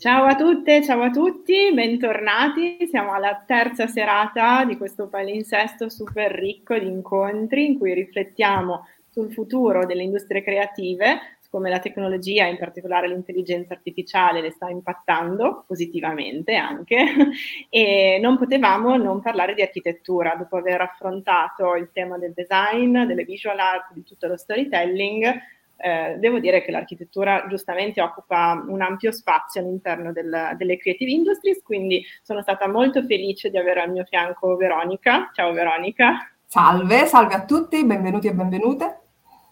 Ciao a tutte, ciao a tutti, bentornati. Siamo alla terza serata di questo palinsesto super ricco di incontri in cui riflettiamo sul futuro delle industrie creative, come la tecnologia, in particolare l'intelligenza artificiale, le sta impattando positivamente anche. E non potevamo non parlare di architettura dopo aver affrontato il tema del design, delle visual art, di tutto lo storytelling eh, devo dire che l'architettura giustamente occupa un ampio spazio all'interno del, delle creative industries, quindi sono stata molto felice di avere al mio fianco Veronica. Ciao Veronica. Salve, salve a tutti, benvenuti e benvenute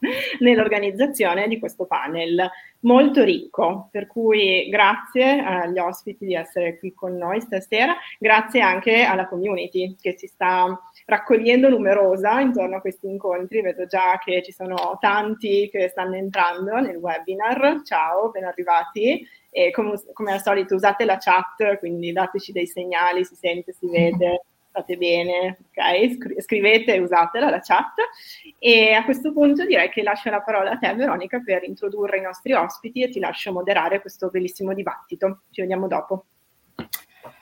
nell'organizzazione di questo panel molto ricco, per cui grazie agli ospiti di essere qui con noi stasera, grazie anche alla community che si sta raccogliendo numerosa intorno a questi incontri, vedo già che ci sono tanti che stanno entrando nel webinar, ciao, ben arrivati e come, come al solito usate la chat, quindi dateci dei segnali, si sente, si vede state bene, ok? Scrivete e usatela la chat. E a questo punto direi che lascio la parola a te, Veronica, per introdurre i nostri ospiti e ti lascio moderare questo bellissimo dibattito. Ci vediamo dopo.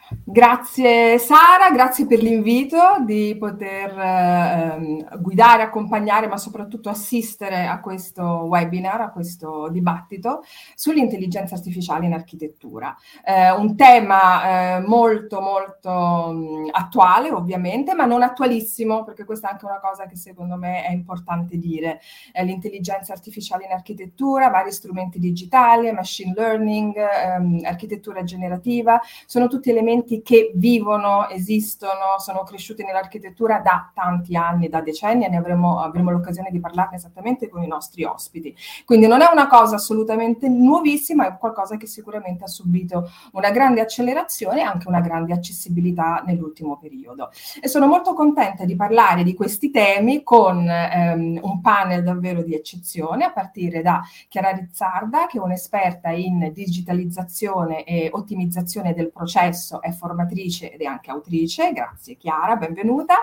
Grazie Sara, grazie per l'invito di poter eh, guidare, accompagnare, ma soprattutto assistere a questo webinar, a questo dibattito sull'intelligenza artificiale in architettura. Eh, un tema eh, molto molto mh, attuale ovviamente, ma non attualissimo, perché questa è anche una cosa che secondo me è importante dire. l'intelligenza artificiale in architettura, vari strumenti digitali, machine learning, ehm, architettura generativa, sono tutti elementi elementi che vivono, esistono, sono cresciuti nell'architettura da tanti anni, da decenni e ne avremo, avremo l'occasione di parlarne esattamente con i nostri ospiti. Quindi non è una cosa assolutamente nuovissima, è qualcosa che sicuramente ha subito una grande accelerazione e anche una grande accessibilità nell'ultimo periodo. E sono molto contenta di parlare di questi temi con ehm, un panel davvero di eccezione, a partire da Chiara Rizzarda, che è un'esperta in digitalizzazione e ottimizzazione del processo è formatrice ed è anche autrice, grazie Chiara, benvenuta,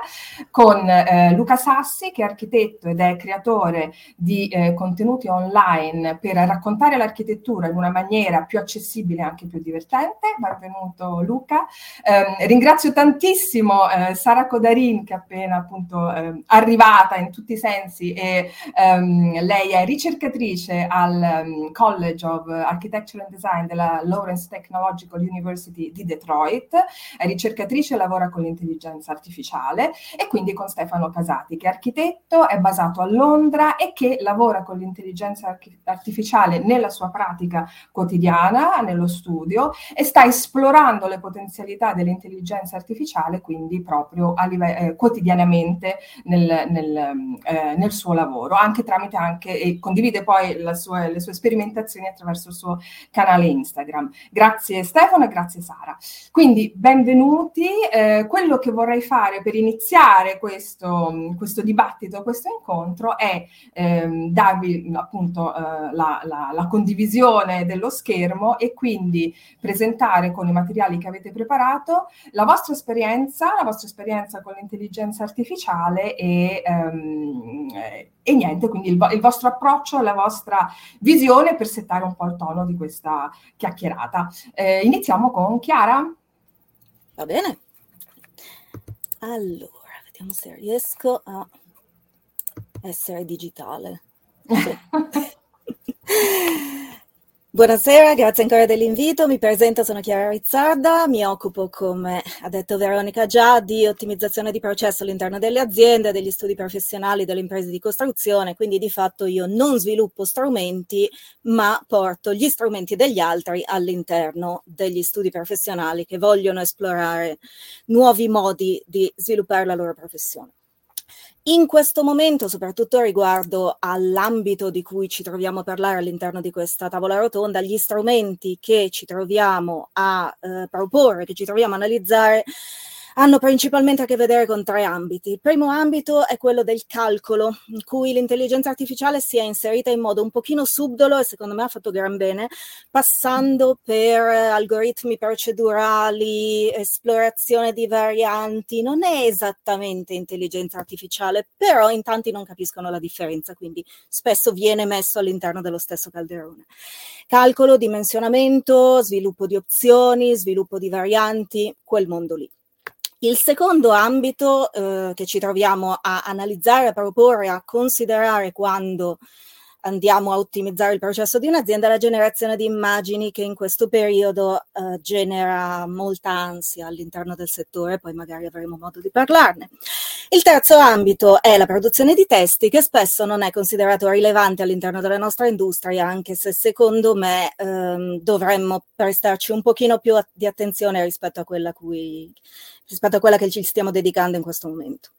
con eh, Luca Sassi che è architetto ed è creatore di eh, contenuti online per raccontare l'architettura in una maniera più accessibile e anche più divertente. Benvenuto Luca. Eh, ringrazio tantissimo eh, Sara Codarin che è appena appunto ehm, arrivata in tutti i sensi e ehm, lei è ricercatrice al um, College of Architecture and Design della Lawrence Technological University di Detroit Deloitte, è ricercatrice e lavora con l'intelligenza artificiale e quindi con Stefano Casati, che è architetto, è basato a Londra e che lavora con l'intelligenza artificiale nella sua pratica quotidiana, nello studio, e sta esplorando le potenzialità dell'intelligenza artificiale, quindi proprio live- eh, quotidianamente nel, nel, eh, nel, suo lavoro, anche tramite anche, e condivide poi sua, le sue sperimentazioni attraverso il suo canale Instagram. Grazie Stefano e grazie Sara. Quindi quindi benvenuti. Eh, quello che vorrei fare per iniziare questo, questo dibattito, questo incontro, è ehm, darvi appunto eh, la, la, la, condivisione dello schermo e quindi presentare con i materiali che avete preparato la vostra esperienza, la vostra esperienza con l'intelligenza artificiale e, ehm, e niente, quindi il, il vostro approccio, la vostra visione per settare un po' il tono di questa chiacchierata. Eh, iniziamo con Chiara. Va bene. Allora, vediamo se riesco a essere digitale. Sì. Buonasera, grazie ancora dell'invito. Mi presento, sono Chiara Rizzarda, mi occupo, come ha detto Veronica già, di ottimizzazione di processo all'interno delle aziende, degli studi professionali delle imprese di costruzione, quindi di fatto io non sviluppo strumenti, ma porto gli strumenti degli altri all'interno degli studi professionali che vogliono esplorare nuovi modi di sviluppare la loro professione. In questo momento, soprattutto riguardo all'ambito di cui ci troviamo a parlare all'interno di questa tavola rotonda, gli strumenti che ci troviamo a eh, proporre, che ci troviamo a analizzare, hanno principalmente a che vedere con tre ambiti. Il primo ambito è quello del calcolo, in cui l'intelligenza artificiale si è inserita in modo un pochino subdolo e secondo me ha fatto gran bene, passando per algoritmi procedurali, esplorazione di varianti. Non è esattamente intelligenza artificiale, però in tanti non capiscono la differenza, quindi spesso viene messo all'interno dello stesso calderone. Calcolo, dimensionamento, sviluppo di opzioni, sviluppo di varianti, quel mondo lì. Il secondo ambito eh, che ci troviamo a analizzare, a proporre, a considerare quando andiamo a ottimizzare il processo di un'azienda, la generazione di immagini che in questo periodo eh, genera molta ansia all'interno del settore, poi magari avremo modo di parlarne. Il terzo ambito è la produzione di testi, che spesso non è considerato rilevante all'interno della nostra industria, anche se secondo me ehm, dovremmo prestarci un pochino più di attenzione rispetto a cui, rispetto a quella che ci stiamo dedicando in questo momento.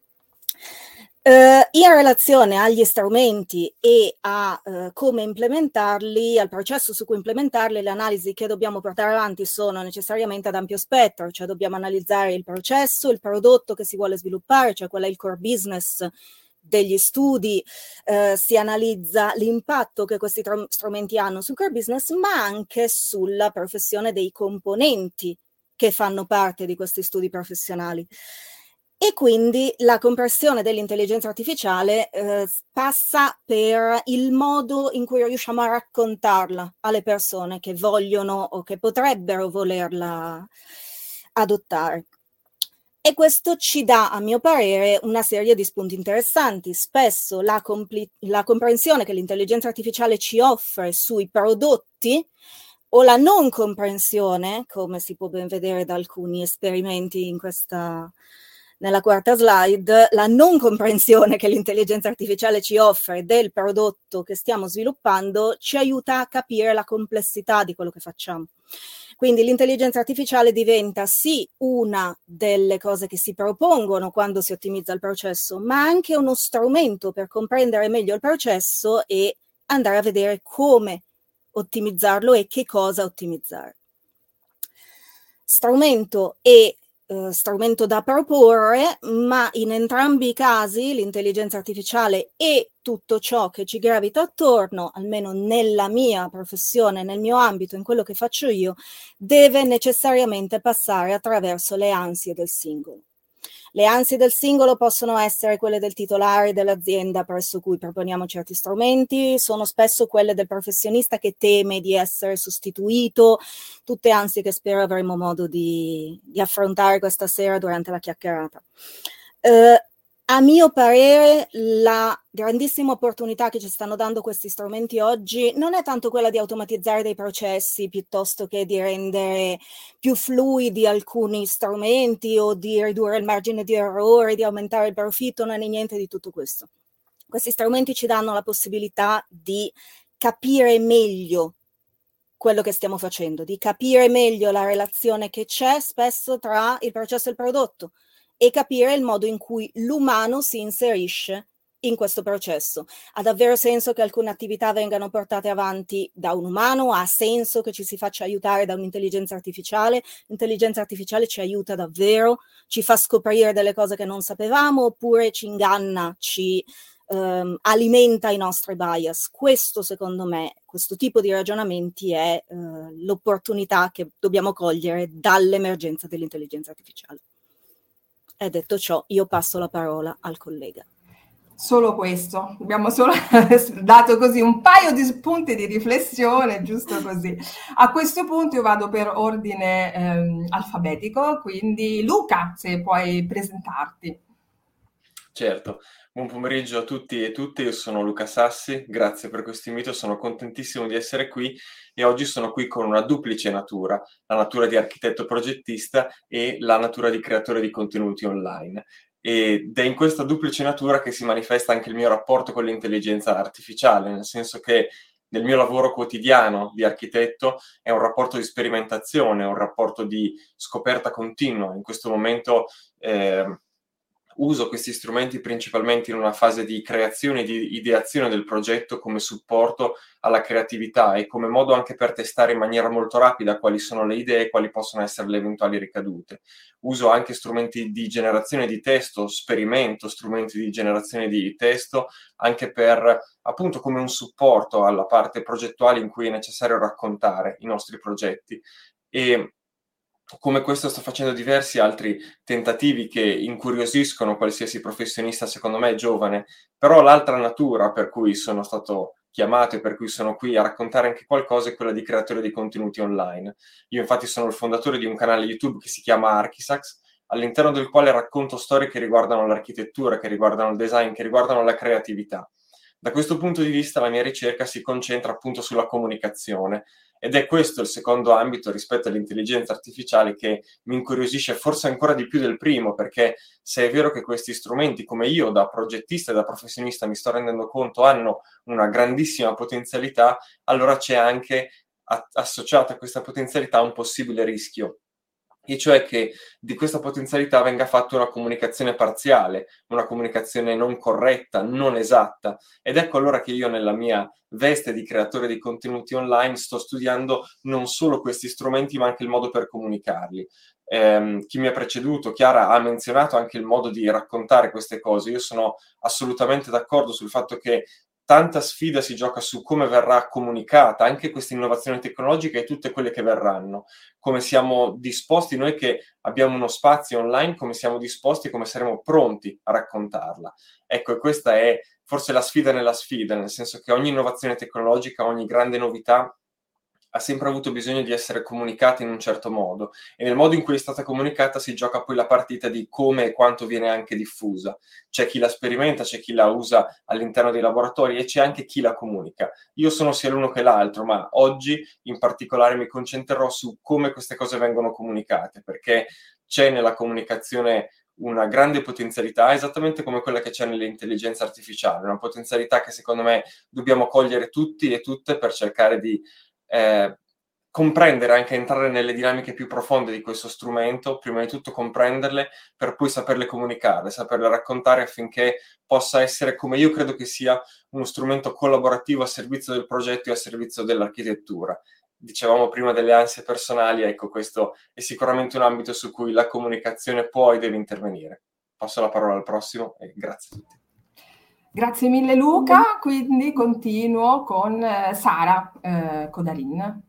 Uh, in relazione agli strumenti e a uh, come implementarli, al processo su cui implementarli, le analisi che dobbiamo portare avanti sono necessariamente ad ampio spettro, cioè dobbiamo analizzare il processo, il prodotto che si vuole sviluppare, cioè qual è il core business degli studi, uh, si analizza l'impatto che questi tr- strumenti hanno sul core business, ma anche sulla professione dei componenti che fanno parte di questi studi professionali e quindi la compressione dell'intelligenza artificiale eh, passa per il modo in cui riusciamo a raccontarla alle persone che vogliono o che potrebbero volerla adottare. E questo ci dà, a mio parere, una serie di spunti interessanti. Spesso la, compli- la comprensione che l'intelligenza artificiale ci offre sui prodotti o la non comprensione, come si può ben vedere da alcuni esperimenti in questa nella quarta slide, la non comprensione che l'intelligenza artificiale ci offre del prodotto che stiamo sviluppando ci aiuta a capire la complessità di quello che facciamo. Quindi l'intelligenza artificiale diventa sì una delle cose che si propongono quando si ottimizza il processo, ma anche uno strumento per comprendere meglio il processo e andare a vedere come ottimizzarlo e che cosa ottimizzare. Strumento e eh, strumento da proporre, ma in entrambi i casi l'intelligenza artificiale e tutto ciò che ci gravita attorno, almeno nella mia professione, nel mio ambito, in quello che faccio io, deve necessariamente passare attraverso le ansie del singolo. Le ansie del singolo possono essere quelle del titolare dell'azienda presso cui proponiamo certi strumenti, sono spesso quelle del professionista che teme di essere sostituito, tutte ansie che spero avremo modo di, di affrontare questa sera durante la chiacchierata. Uh, a mio parere, la grandissima opportunità che ci stanno dando questi strumenti oggi non è tanto quella di automatizzare dei processi piuttosto che di rendere più fluidi alcuni strumenti o di ridurre il margine di errore, di aumentare il profitto, non è niente di tutto questo. Questi strumenti ci danno la possibilità di capire meglio quello che stiamo facendo, di capire meglio la relazione che c'è spesso tra il processo e il prodotto e capire il modo in cui l'umano si inserisce in questo processo. Ha davvero senso che alcune attività vengano portate avanti da un umano? Ha senso che ci si faccia aiutare da un'intelligenza artificiale? L'intelligenza artificiale ci aiuta davvero? Ci fa scoprire delle cose che non sapevamo oppure ci inganna, ci ehm, alimenta i nostri bias? Questo secondo me, questo tipo di ragionamenti è eh, l'opportunità che dobbiamo cogliere dall'emergenza dell'intelligenza artificiale. E detto ciò, io passo la parola al collega. Solo questo, abbiamo solo dato così un paio di spunti di riflessione, giusto così. A questo punto io vado per ordine ehm, alfabetico, quindi Luca, se puoi presentarti. Certo, buon pomeriggio a tutti e tutte, io sono Luca Sassi, grazie per questo invito, sono contentissimo di essere qui e oggi sono qui con una duplice natura, la natura di architetto progettista e la natura di creatore di contenuti online. Ed è in questa duplice natura che si manifesta anche il mio rapporto con l'intelligenza artificiale, nel senso che nel mio lavoro quotidiano di architetto è un rapporto di sperimentazione, un rapporto di scoperta continua. In questo momento eh, uso questi strumenti principalmente in una fase di creazione, di ideazione del progetto come supporto alla creatività e come modo anche per testare in maniera molto rapida quali sono le idee e quali possono essere le eventuali ricadute. Uso anche strumenti di generazione di testo, sperimento strumenti di generazione di testo anche per appunto come un supporto alla parte progettuale in cui è necessario raccontare i nostri progetti. E come questo sto facendo diversi altri tentativi che incuriosiscono qualsiasi professionista, secondo me, giovane, però l'altra natura per cui sono stato chiamato e per cui sono qui a raccontare anche qualcosa è quella di creatore di contenuti online. Io infatti sono il fondatore di un canale YouTube che si chiama Archisax, all'interno del quale racconto storie che riguardano l'architettura, che riguardano il design, che riguardano la creatività. Da questo punto di vista la mia ricerca si concentra appunto sulla comunicazione ed è questo il secondo ambito rispetto all'intelligenza artificiale che mi incuriosisce forse ancora di più del primo, perché se è vero che questi strumenti, come io da progettista e da professionista mi sto rendendo conto, hanno una grandissima potenzialità, allora c'è anche associata a questa potenzialità un possibile rischio e cioè che di questa potenzialità venga fatta una comunicazione parziale, una comunicazione non corretta, non esatta. Ed ecco allora che io nella mia veste di creatore di contenuti online sto studiando non solo questi strumenti, ma anche il modo per comunicarli. Eh, chi mi ha preceduto, Chiara, ha menzionato anche il modo di raccontare queste cose. Io sono assolutamente d'accordo sul fatto che tanta sfida si gioca su come verrà comunicata anche questa innovazione tecnologica e tutte quelle che verranno, come siamo disposti noi che abbiamo uno spazio online, come siamo disposti e come saremo pronti a raccontarla. Ecco, questa è forse la sfida nella sfida, nel senso che ogni innovazione tecnologica, ogni grande novità ha sempre avuto bisogno di essere comunicata in un certo modo e nel modo in cui è stata comunicata si gioca poi la partita di come e quanto viene anche diffusa. C'è chi la sperimenta, c'è chi la usa all'interno dei laboratori e c'è anche chi la comunica. Io sono sia l'uno che l'altro, ma oggi in particolare mi concentrerò su come queste cose vengono comunicate, perché c'è nella comunicazione una grande potenzialità, esattamente come quella che c'è nell'intelligenza artificiale, una potenzialità che secondo me dobbiamo cogliere tutti e tutte per cercare di eh, comprendere, anche entrare nelle dinamiche più profonde di questo strumento, prima di tutto comprenderle per poi saperle comunicare, saperle raccontare affinché possa essere, come io credo che sia, uno strumento collaborativo a servizio del progetto e a servizio dell'architettura. Dicevamo prima delle ansie personali, ecco, questo è sicuramente un ambito su cui la comunicazione può e deve intervenire. Passo la parola al prossimo e grazie a tutti. Grazie mille Luca, quindi continuo con eh, Sara eh, Codalin.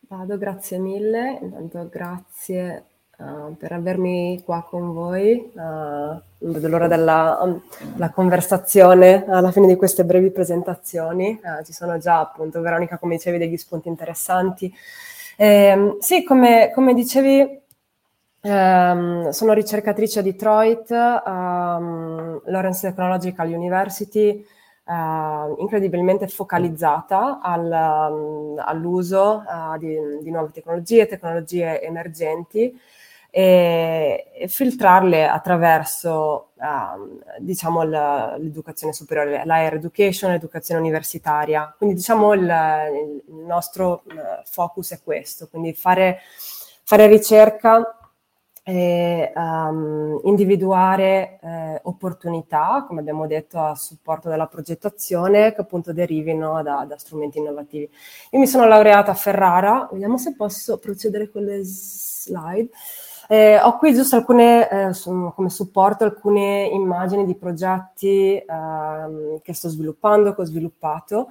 Vado, grazie mille, intanto grazie uh, per avermi qua con voi, uh, non vedo l'ora della um, conversazione alla fine di queste brevi presentazioni, uh, ci sono già appunto Veronica come dicevi degli spunti interessanti. Eh, sì, come, come dicevi Um, sono ricercatrice a Detroit, um, Lawrence Technological University, uh, incredibilmente focalizzata al, um, all'uso uh, di, di, nuove tecnologie, tecnologie emergenti e, e filtrarle attraverso diciamo l'educazione superiore, la higher education, l'educazione universitaria. Quindi diciamo il, il nostro uh, focus è questo, quindi fare, fare ricerca e um, individuare eh, opportunità, come abbiamo detto, a supporto della progettazione che appunto derivino da, da, strumenti innovativi. Io mi sono laureata a Ferrara, vediamo se posso procedere con le slide. Eh, ho qui giusto alcune, eh, come supporto, alcune immagini di progetti ehm, che sto sviluppando, che ho sviluppato.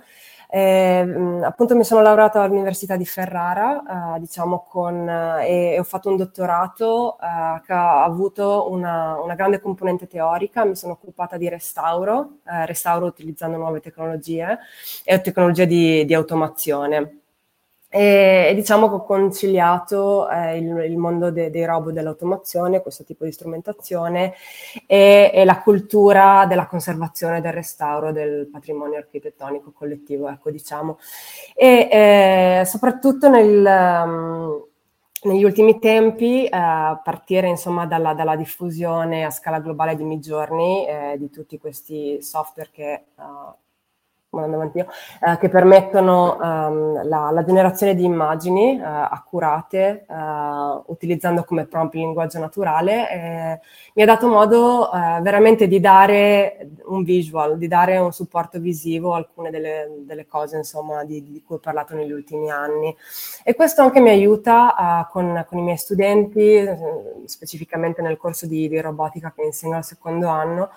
Eh, appunto mi sono laureata all'Università di Ferrara, eh, diciamo con, eh, e, ho fatto un dottorato eh, che ha avuto una, una, grande componente teorica, mi sono occupata di restauro, eh, restauro utilizzando nuove tecnologie e tecnologie di, di automazione. E, e, diciamo che ho conciliato eh, il, il, mondo de, dei robot dell'automazione, questo tipo di strumentazione, e, e, la cultura della conservazione, del restauro del patrimonio architettonico collettivo, ecco, diciamo. E eh, soprattutto nel, um, negli ultimi tempi, eh, a partire insomma dalla, dalla, diffusione a scala globale di Midjourney, eh, di tutti questi software che uh, andando avanti io, eh, che permettono um, la, la, generazione di immagini uh, accurate uh, utilizzando come prompt il linguaggio naturale. Eh, mi ha dato modo uh, veramente di dare un visual, di dare un supporto visivo a alcune delle, delle cose insomma, di, di, cui ho parlato negli ultimi anni. E questo anche mi aiuta con, con, i miei studenti, specificamente nel corso di, di robotica che insegno al secondo anno,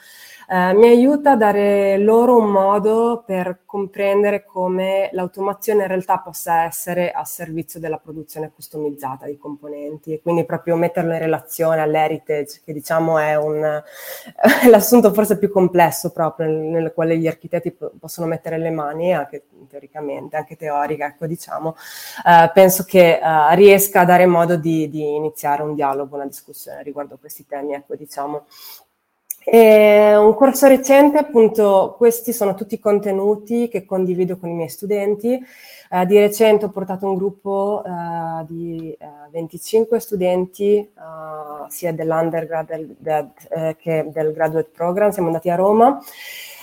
eh, mi aiuta a dare loro un modo per comprendere come l'automazione in realtà possa essere a servizio della produzione customizzata di componenti e quindi proprio metterlo in relazione all'heritage, che diciamo è un, l'assunto forse più complesso proprio nel, quale gli architetti possono mettere le mani, anche teoricamente, anche teorica, ecco diciamo. Eh, penso che eh, riesca a dare modo di, di iniziare un dialogo, una discussione riguardo a questi temi, ecco diciamo. E un corso recente, appunto, questi sono tutti contenuti che condivido con i miei studenti. Eh, di recente ho portato un gruppo eh, di eh, 25 studenti, eh, sia dell'undergrad del, del, eh, che del graduate program. Siamo andati a Roma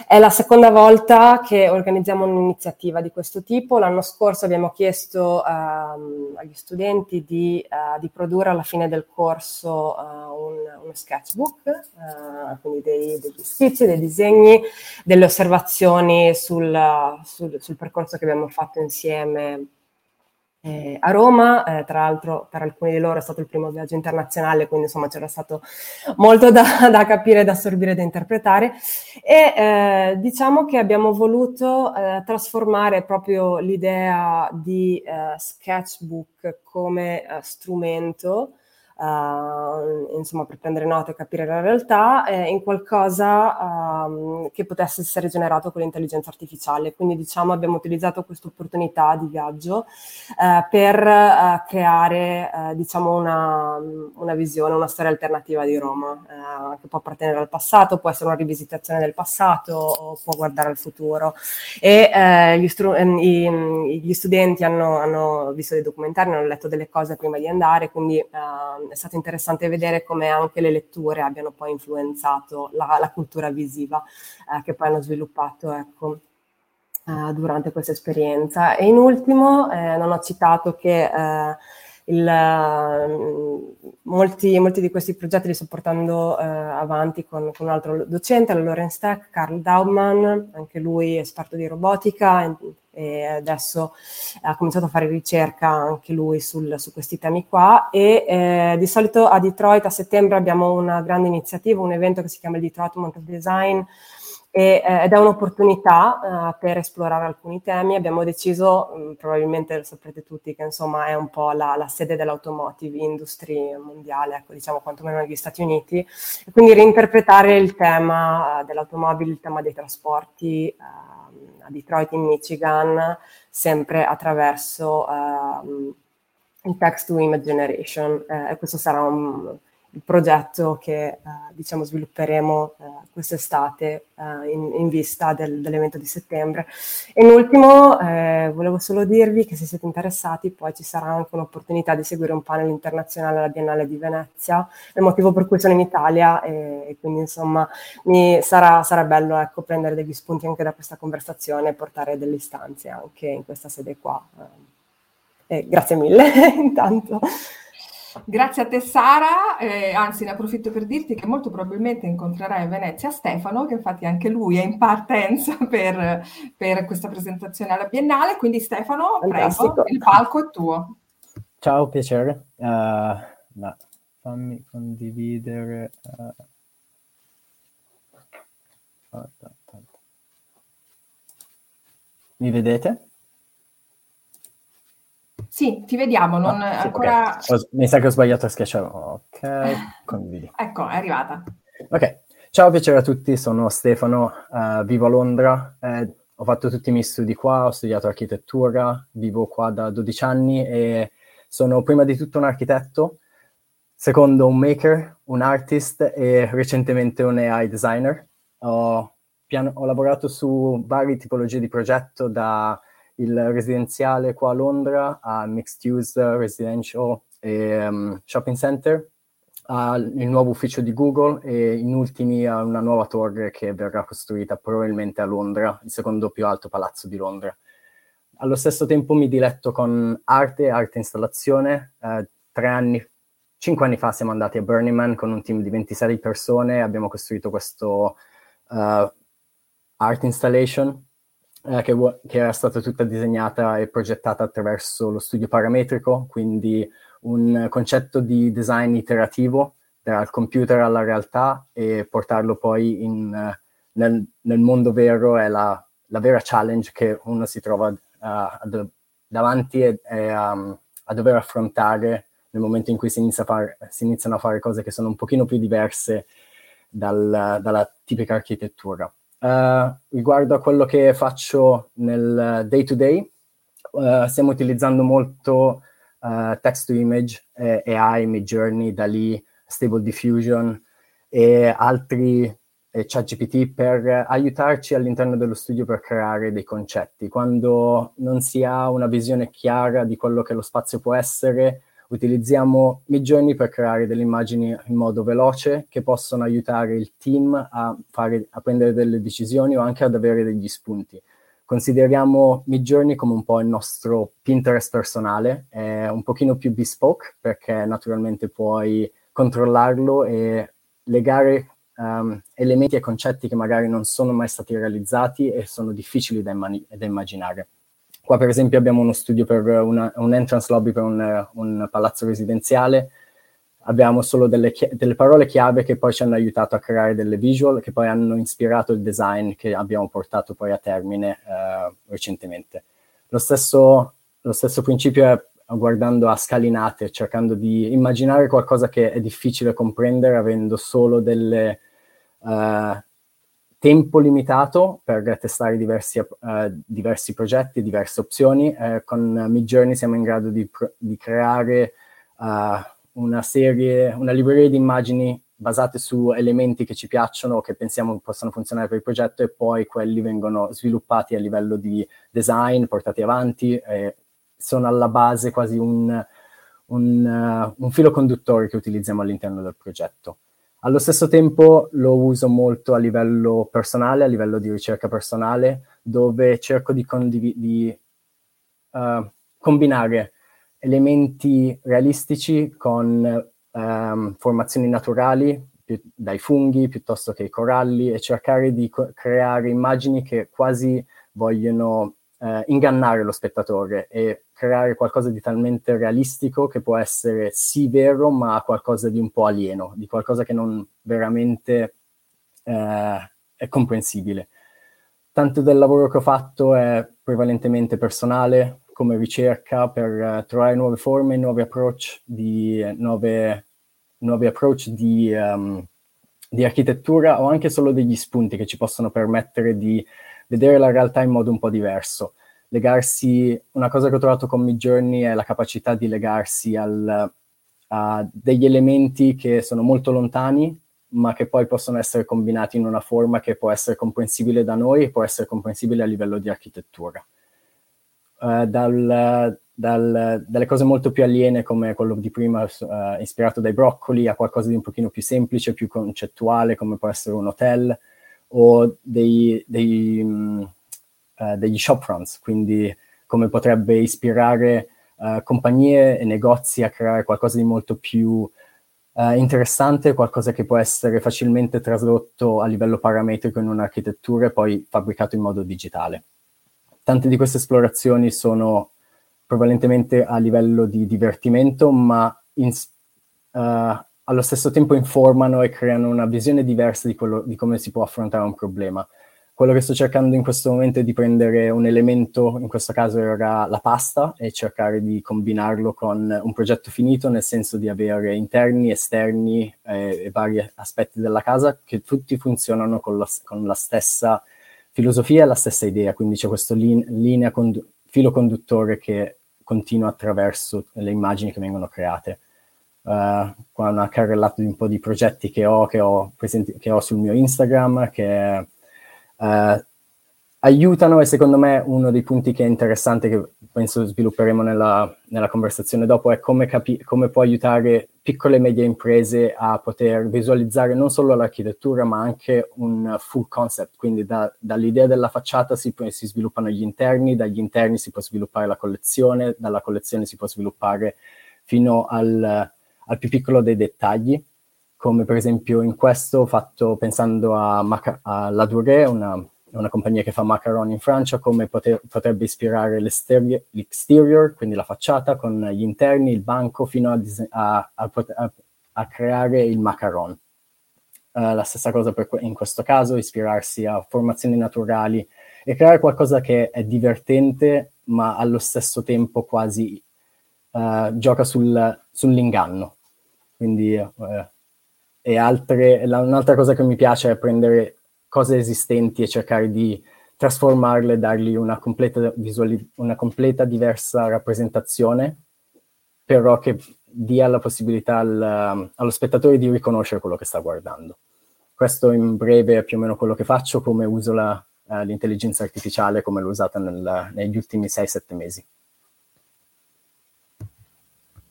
è la seconda volta che organizziamo un'iniziativa di questo tipo. L'anno scorso abbiamo chiesto um, agli studenti di, uh, di, produrre alla fine del corso un, uno sketchbook, quindi dei, degli schizzi, dei disegni, delle osservazioni sul, sul, sul percorso che abbiamo fatto insieme eh, a Roma, eh, tra l'altro per alcuni di loro è stato il primo viaggio internazionale, quindi insomma c'era stato molto da, da capire, da assorbire, da interpretare. E eh, diciamo che abbiamo voluto eh, trasformare proprio l'idea di eh, sketchbook come eh, strumento uh, insomma, per prendere note e capire la realtà, eh, in qualcosa um, che potesse essere generato con l'intelligenza artificiale. Quindi diciamo abbiamo utilizzato questa opportunità di viaggio uh, per uh, creare diciamo una, una, visione, una storia alternativa di Roma, che può appartenere al passato, può essere una rivisitazione del passato o può guardare al futuro. E gli, stru- ehm, i, gli, studenti hanno, hanno, visto dei documentari, hanno letto delle cose prima di andare, quindi è stato interessante vedere come anche le letture abbiano poi influenzato la, la cultura visiva eh, che poi hanno sviluppato ecco, eh, durante questa esperienza. E in ultimo, eh, non ho citato che eh, il, molti, molti, di questi progetti li sto portando eh, avanti con, con, un altro docente, la Lorenz Tech, Carl Daumann, anche lui esperto di robotica, e adesso ha cominciato a fare ricerca anche lui sul, su questi temi qua e eh, di solito a Detroit a settembre abbiamo una grande iniziativa, un evento che si chiama il Detroit Month Design eh, ed è un'opportunità eh, per esplorare alcuni temi. Abbiamo deciso, mh, mm, probabilmente lo saprete tutti, che insomma è un po' la, la sede dell'automotive industry mondiale, ecco, diciamo quantomeno negli Stati Uniti, e quindi reinterpretare il tema uh, dell'automobile, il tema dei trasporti uh, a Detroit in Michigan, sempre attraverso uh, il text to image generation. Eh, questo sarà un il progetto che eh, diciamo svilupperemo eh, quest'estate eh, in, in, vista del, dell'evento di settembre. E in ultimo eh, volevo solo dirvi che se siete interessati poi ci sarà anche un'opportunità di seguire un panel internazionale alla Biennale di Venezia, il motivo per cui sono in Italia e, e quindi insomma mi sarà, sarà bello ecco, prendere degli spunti anche da questa conversazione e portare delle istanze anche in questa sede qua. Eh, grazie mille intanto. Grazie a te Sara, eh, anzi ne approfitto per dirti che molto probabilmente incontrerai a Venezia Stefano, che infatti anche lui è in partenza per, per questa presentazione alla Biennale, quindi Stefano, Fantastico. prego, il palco è tuo. Ciao, piacere. Uh, ma fammi condividere. Uh... Mi vedete? Sì, ti vediamo, non ah, sì, ancora... Okay. Mi sa che ho sbagliato a schiacciare. Ok, condividi. ecco, è arrivata. Ok, ciao, piacere a tutti, sono Stefano, uh, vivo a Londra, eh, ho fatto tutti i miei studi qua, ho studiato architettura, vivo qua da 12 anni e sono prima di tutto un architetto, secondo un maker, un artist e recentemente un AI designer. Ho, piano, ho lavorato su varie tipologie di progetto da il residenziale qua a Londra a mixed use residential e um, shopping center. al nuovo ufficio di Google e in ultimi a una nuova torre che verrà costruita probabilmente a Londra, il secondo più alto palazzo di Londra. Allo stesso tempo mi diletto con arte, arte installazione. Eh, tre anni, cinque anni fa siamo andati a Burning Man con un team di 26 persone e abbiamo costruito questo uh, art installation eh, che, che, era stata tutta disegnata e progettata attraverso lo studio parametrico, quindi un concetto di design iterativo dal computer alla realtà e portarlo poi in, nel, nel, mondo vero è la, la, vera challenge che uno si trova uh, davanti e, e um, a dover affrontare nel momento in cui si, inizia far, si, iniziano a fare cose che sono un pochino più diverse dal, dalla tipica architettura. Uh, riguardo a quello che faccio nel day to day, uh, stiamo utilizzando molto uh, text to image, eh, AI, Midjourney, DALI, Stable Diffusion e altri eh, ChatGPT per aiutarci all'interno dello studio per creare dei concetti. Quando non si ha una visione chiara di quello che lo spazio può essere, utilizziamo Midjourney per creare delle immagini in modo veloce che possono aiutare il team a, fare, a prendere delle decisioni o anche ad avere degli spunti. Consideriamo Midjourney come un po' il nostro Pinterest personale, è un pochino più bespoke perché naturalmente puoi controllarlo e legare um, elementi e concetti che magari non sono mai stati realizzati e sono difficili da, immani- da immaginare. Qua per esempio abbiamo uno studio per una, un entrance lobby per un, un palazzo residenziale, abbiamo solo delle, delle, parole chiave che poi ci hanno aiutato a creare delle visual che poi hanno ispirato il design che abbiamo portato poi a termine eh, recentemente. Lo stesso, lo stesso, principio è guardando a scalinate, cercando di immaginare qualcosa che è difficile comprendere avendo solo delle, uh, tempo limitato per testare diversi, uh, diversi progetti, diverse opzioni. Uh, con Midjourney siamo in grado di, di creare uh, una serie, una libreria di immagini basate su elementi che ci piacciono o che pensiamo possano funzionare per il progetto e poi quelli vengono sviluppati a livello di design, portati avanti sono alla base quasi un, un, un filo conduttore che utilizziamo all'interno del progetto. Allo stesso tempo lo uso molto a livello personale, a livello di ricerca personale, dove cerco di, condiv- di uh, combinare elementi realistici con um, formazioni naturali, più, dai funghi piuttosto che i coralli, e cercare di co- creare immagini che quasi vogliono uh, ingannare lo spettatore e creare qualcosa di talmente realistico che può essere sì vero, ma qualcosa di un po' alieno, di qualcosa che non veramente eh, è comprensibile. Tanto del lavoro che ho fatto è prevalentemente personale, come ricerca per uh, trovare nuove forme, nuovi approach di, nuove, nuovi approach di, um, di architettura o anche solo degli spunti che ci possono permettere di vedere la realtà in modo un po' diverso legarsi, una cosa che ho trovato con Midjourney è la capacità di legarsi al, a degli elementi che sono molto lontani, ma che poi possono essere combinati in una forma che può essere comprensibile da noi e può essere comprensibile a livello di architettura. Uh, dal, dal, dalle cose molto più aliene come quello di prima uh, ispirato dai broccoli a qualcosa di un pochino più semplice, più concettuale come può essere un hotel o dei, dei, um, eh, degli shopfronts, quindi come potrebbe ispirare uh, compagnie e negozi a creare qualcosa di molto più uh, interessante, qualcosa che può essere facilmente tradotto a livello parametrico in un'architettura e poi fabbricato in modo digitale. Tante di queste esplorazioni sono prevalentemente a livello di divertimento, ma in, uh, allo stesso tempo informano e creano una visione diversa di, quello, di come si può affrontare un problema quello che sto cercando in questo momento è di prendere un elemento, in questo caso era la pasta, e cercare di combinarlo con un progetto finito, nel senso di avere interni, esterni eh, e vari aspetti della casa che tutti funzionano con la, con la stessa filosofia e la stessa idea. Quindi c'è questo lin- linea condu- filo conduttore che continua attraverso le immagini che vengono create. Uh, qua una carrellata di un po' di progetti che ho, che ho, presenti- che ho sul mio Instagram, che Uh, aiutano e secondo me uno dei punti che è interessante che penso svilupperemo nella, nella conversazione dopo è come, capi- come può aiutare piccole e medie imprese a poter visualizzare non solo l'architettura ma anche un full concept, quindi da, dall'idea della facciata si, si, sviluppano gli interni, dagli interni si può sviluppare la collezione, dalla collezione si può sviluppare fino al, al più piccolo dei dettagli, come per esempio in questo fatto pensando a, Maca- a La Durée, una, una, compagnia che fa macaron in Francia, come poter, potrebbe ispirare l'exterior, quindi la facciata, con gli interni, il banco, fino a, a, a, a creare il macaron. Uh, la stessa cosa per, in questo caso, ispirarsi a formazioni naturali e creare qualcosa che è divertente, ma allo stesso tempo quasi uh, gioca sul, sull'inganno. Quindi uh, e altre, la, un'altra cosa che mi piace è prendere cose esistenti e cercare di trasformarle, dargli una completa, visuali- una completa diversa rappresentazione, però che dia la possibilità al, allo spettatore di riconoscere quello che sta guardando. Questo in breve è più o meno quello che faccio, come uso la, uh, l'intelligenza artificiale, come l'ho usata nel, negli ultimi 6-7 mesi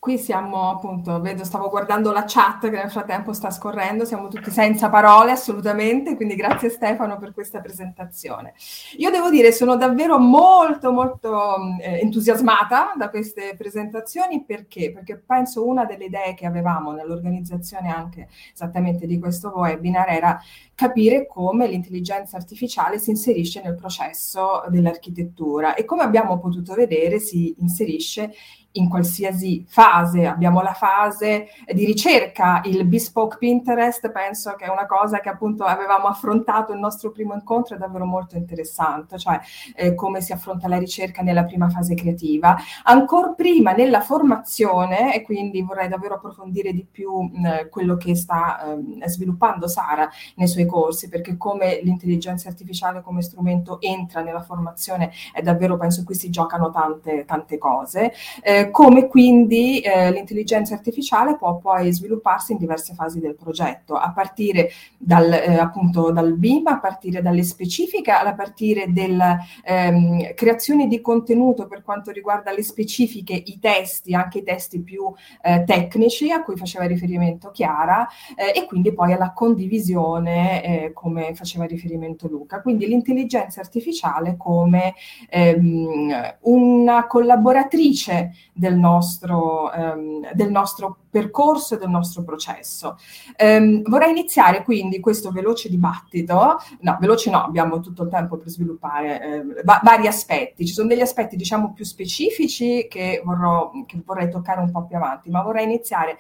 qui siamo appunto, vedo, stavo guardando la chat che nel frattempo sta scorrendo, siamo tutti senza parole assolutamente, quindi grazie Stefano per questa presentazione. Io devo dire, sono davvero molto molto eh, entusiasmata da queste presentazioni perché? Perché penso una delle idee che avevamo nell'organizzazione anche esattamente di questo webinar era capire come l'intelligenza artificiale si inserisce nel processo dell'architettura e come abbiamo potuto vedere si inserisce in qualsiasi fase. Abbiamo la fase di ricerca, il bespoke Pinterest, penso che è una cosa che appunto avevamo affrontato il nostro primo incontro, è davvero molto interessante, cioè eh, come si affronta la ricerca nella prima fase creativa. Ancora prima nella formazione, e quindi vorrei davvero approfondire di più mh, quello che sta eh, sviluppando Sara nei suoi corsi, perché come l'intelligenza artificiale come strumento entra nella formazione è davvero, penso qui si giocano tante, tante cose. Eh, come quindi eh, l'intelligenza artificiale può poi svilupparsi in diverse fasi del progetto, a partire dal, eh, appunto dal BIM, a partire dalle specifiche, a partire dalla ehm, creazione di contenuto per quanto riguarda le specifiche, i testi, anche i testi più eh, tecnici a cui faceva riferimento Chiara, eh, e quindi poi alla condivisione eh, come faceva riferimento Luca. Quindi l'intelligenza artificiale come ehm, una collaboratrice del nostro, um, del nostro percorso e del nostro processo. Um, vorrei iniziare quindi questo veloce dibattito, no, veloce no, abbiamo tutto il tempo per sviluppare eh, va- vari aspetti, ci sono degli aspetti diciamo più specifici che, vorrò, che vorrei toccare un po' più avanti, ma vorrei iniziare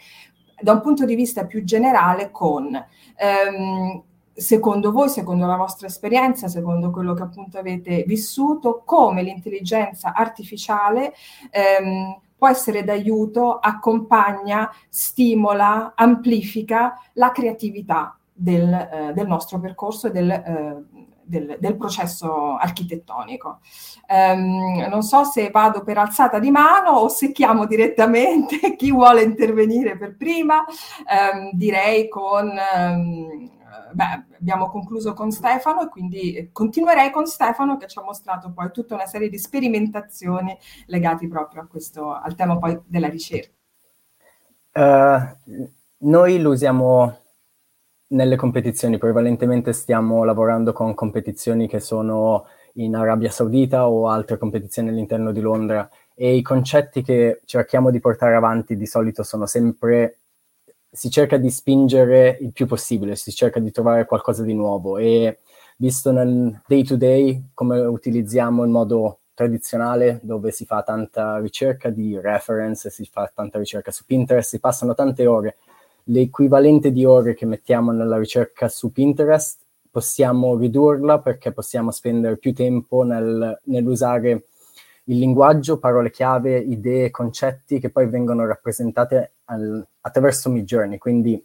da un punto di vista più generale con... Um, secondo voi, secondo la vostra esperienza, secondo quello che appunto avete vissuto, come l'intelligenza artificiale ehm, può essere d'aiuto, accompagna, stimola, amplifica la creatività del, eh, del nostro percorso e del, eh, del, del, processo architettonico. Um, non so se vado per alzata di mano o se chiamo direttamente chi vuole intervenire per prima, um, direi con... Um, beh, abbiamo concluso con Stefano e quindi continuerei con Stefano che ci ha mostrato poi tutta una serie di sperimentazioni legati proprio a questo, al tema poi della ricerca. Uh, noi lo usiamo nelle competizioni, prevalentemente stiamo lavorando con competizioni che sono in Arabia Saudita o altre competizioni all'interno di Londra e i concetti che cerchiamo di portare avanti di solito sono sempre si cerca di spingere il più possibile, si cerca di trovare qualcosa di nuovo e visto nel day to day come utilizziamo il modo tradizionale dove si fa tanta ricerca di reference, si fa tanta ricerca su Pinterest, si passano tante ore. L'equivalente di ore che mettiamo nella ricerca su Pinterest possiamo ridurla perché possiamo spendere più tempo nel, nell'usare il linguaggio, parole chiave, idee, concetti che poi vengono rappresentate al, attraverso Midjourney. Quindi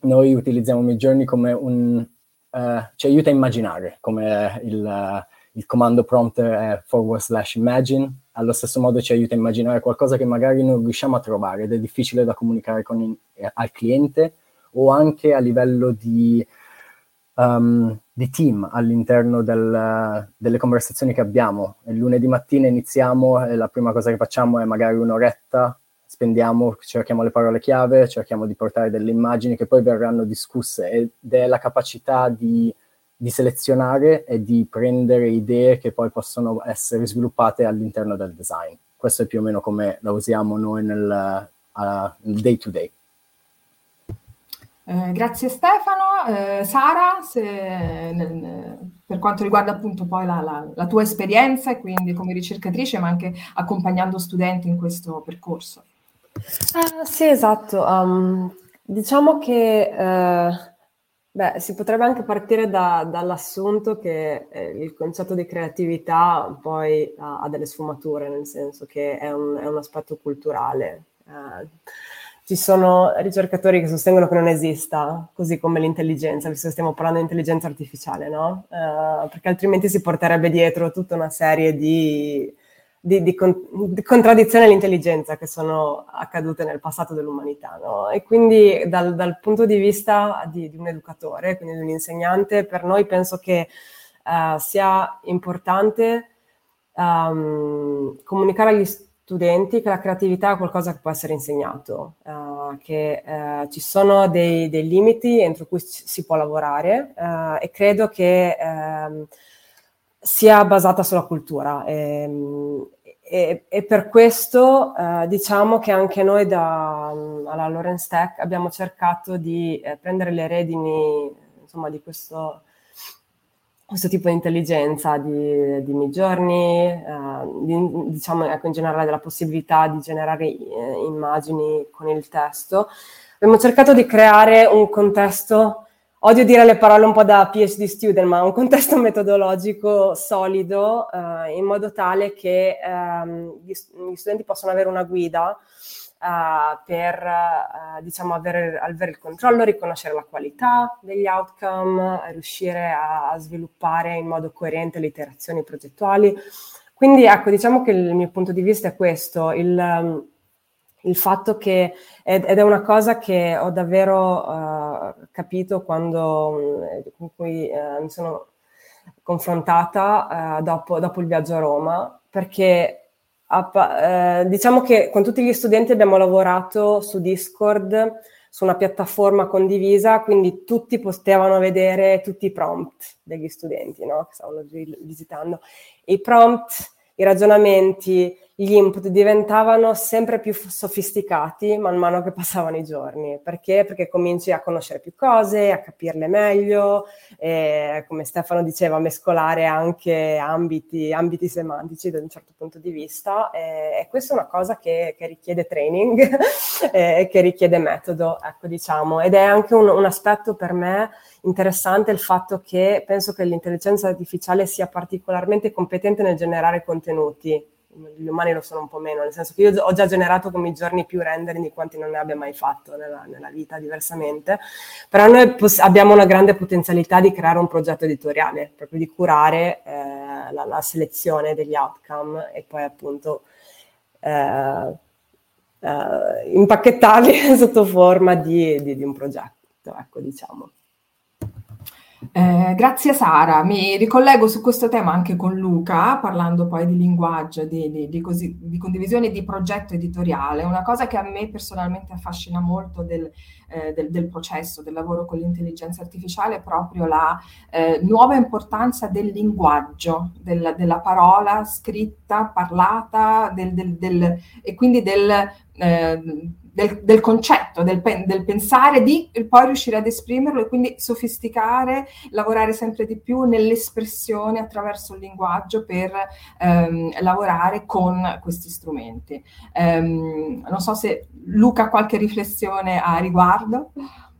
noi utilizziamo Midjourney come un... Uh, ci aiuta a immaginare, come il, uh, il comando prompt è forward slash imagine, allo stesso modo ci aiuta a immaginare qualcosa che magari non riusciamo a trovare ed è difficile da comunicare con il, eh, al cliente o anche a livello di um, di team all'interno del, delle conversazioni che abbiamo. Il lunedì mattina iniziamo e la prima cosa che facciamo è magari un'oretta, spendiamo, cerchiamo le parole chiave, cerchiamo di portare delle immagini che poi verranno discusse ed è la capacità di, di selezionare e di prendere idee che poi possono essere sviluppate all'interno del design. Questo è più o meno come la usiamo noi nel, day to day. Eh, grazie Stefano. Eh, Sara, se, nel, per quanto riguarda appunto poi la, la, la, tua esperienza e quindi come ricercatrice, ma anche accompagnando studenti in questo percorso. Uh, sì, esatto. Um, diciamo che uh, beh, si potrebbe anche partire da, dall'assunto che eh, il concetto di creatività poi ha, ha, delle sfumature, nel senso che è un, è un aspetto culturale. Uh, ci sono ricercatori che sostengono che non esista, così come l'intelligenza, visto che stiamo parlando di intelligenza artificiale, no? Uh, perché altrimenti si porterebbe dietro tutta una serie di, di, di, con, di, contraddizioni all'intelligenza che sono accadute nel passato dell'umanità. No? E quindi dal, dal, punto di vista di, un educatore, quindi di un insegnante, per noi penso che uh, sia importante um, comunicare agli studenti studenti che la creatività è qualcosa che può essere insegnato, uh, che uh, ci sono dei, dei, limiti entro cui si può lavorare uh, e credo che um, sia basata sulla cultura. E, ehm, e, e per questo diciamo che anche noi da, um, alla Lawrence Tech abbiamo cercato di prendere le redini insomma, di questo questo tipo di intelligenza di, di midjourney, eh, di, diciamo ecco, in generale della possibilità di generare eh, immagini con il testo. Abbiamo cercato di creare un contesto, odio dire le parole un po' da PhD student, ma un contesto metodologico solido eh, in modo tale che ehm, gli, gli studenti possano avere una guida Uh, per uh, diciamo avere, avere, il controllo, riconoscere la qualità degli outcome, riuscire a, a, sviluppare in modo coerente le iterazioni progettuali. Quindi ecco, diciamo che il mio punto di vista è questo, il, il fatto che, ed, ed, è una cosa che ho davvero uh, capito quando, con cui mi sono confrontata dopo, dopo il viaggio a Roma, perché eh, diciamo che con tutti gli studenti abbiamo lavorato su Discord, su una piattaforma condivisa, quindi tutti potevano vedere tutti i prompt degli studenti no? che stavano visitando. I prompt, i ragionamenti, gli input diventavano sempre più sofisticati man mano che passavano i giorni. Perché? Perché cominci a conoscere più cose, a capirle meglio, e, come Stefano diceva, a mescolare anche ambiti, ambiti semantici da un certo punto di vista. E, e questa è una cosa che, che richiede training e che richiede metodo, ecco diciamo. Ed è anche un, un aspetto per me interessante il fatto che penso che l'intelligenza artificiale sia particolarmente competente nel generare contenuti gli umani lo sono un po' meno, nel senso che io ho già generato come i giorni più rendering di quanti non ne abbia mai fatto nella, nella vita diversamente, però noi poss- abbiamo una grande potenzialità di creare un progetto editoriale, proprio di curare eh, la, la, selezione degli outcome e poi appunto eh, eh, impacchettarli sotto forma di, di, di un progetto, ecco diciamo. Eh, grazie Sara, mi ricollego su questo tema anche con Luca, parlando poi di linguaggio, di, di, di, così, di condivisione di progetto editoriale. Una cosa che a me personalmente affascina molto del, eh, del, del processo, del lavoro con l'intelligenza artificiale, è proprio la eh, nuova importanza del linguaggio, del, della parola scritta, parlata, e quindi del eh, del, del, concetto, del, del, pensare, di poi riuscire ad esprimerlo e quindi sofisticare, lavorare sempre di più nell'espressione attraverso il linguaggio per ehm, lavorare con questi strumenti. Um, non so se Luca ha qualche riflessione a riguardo.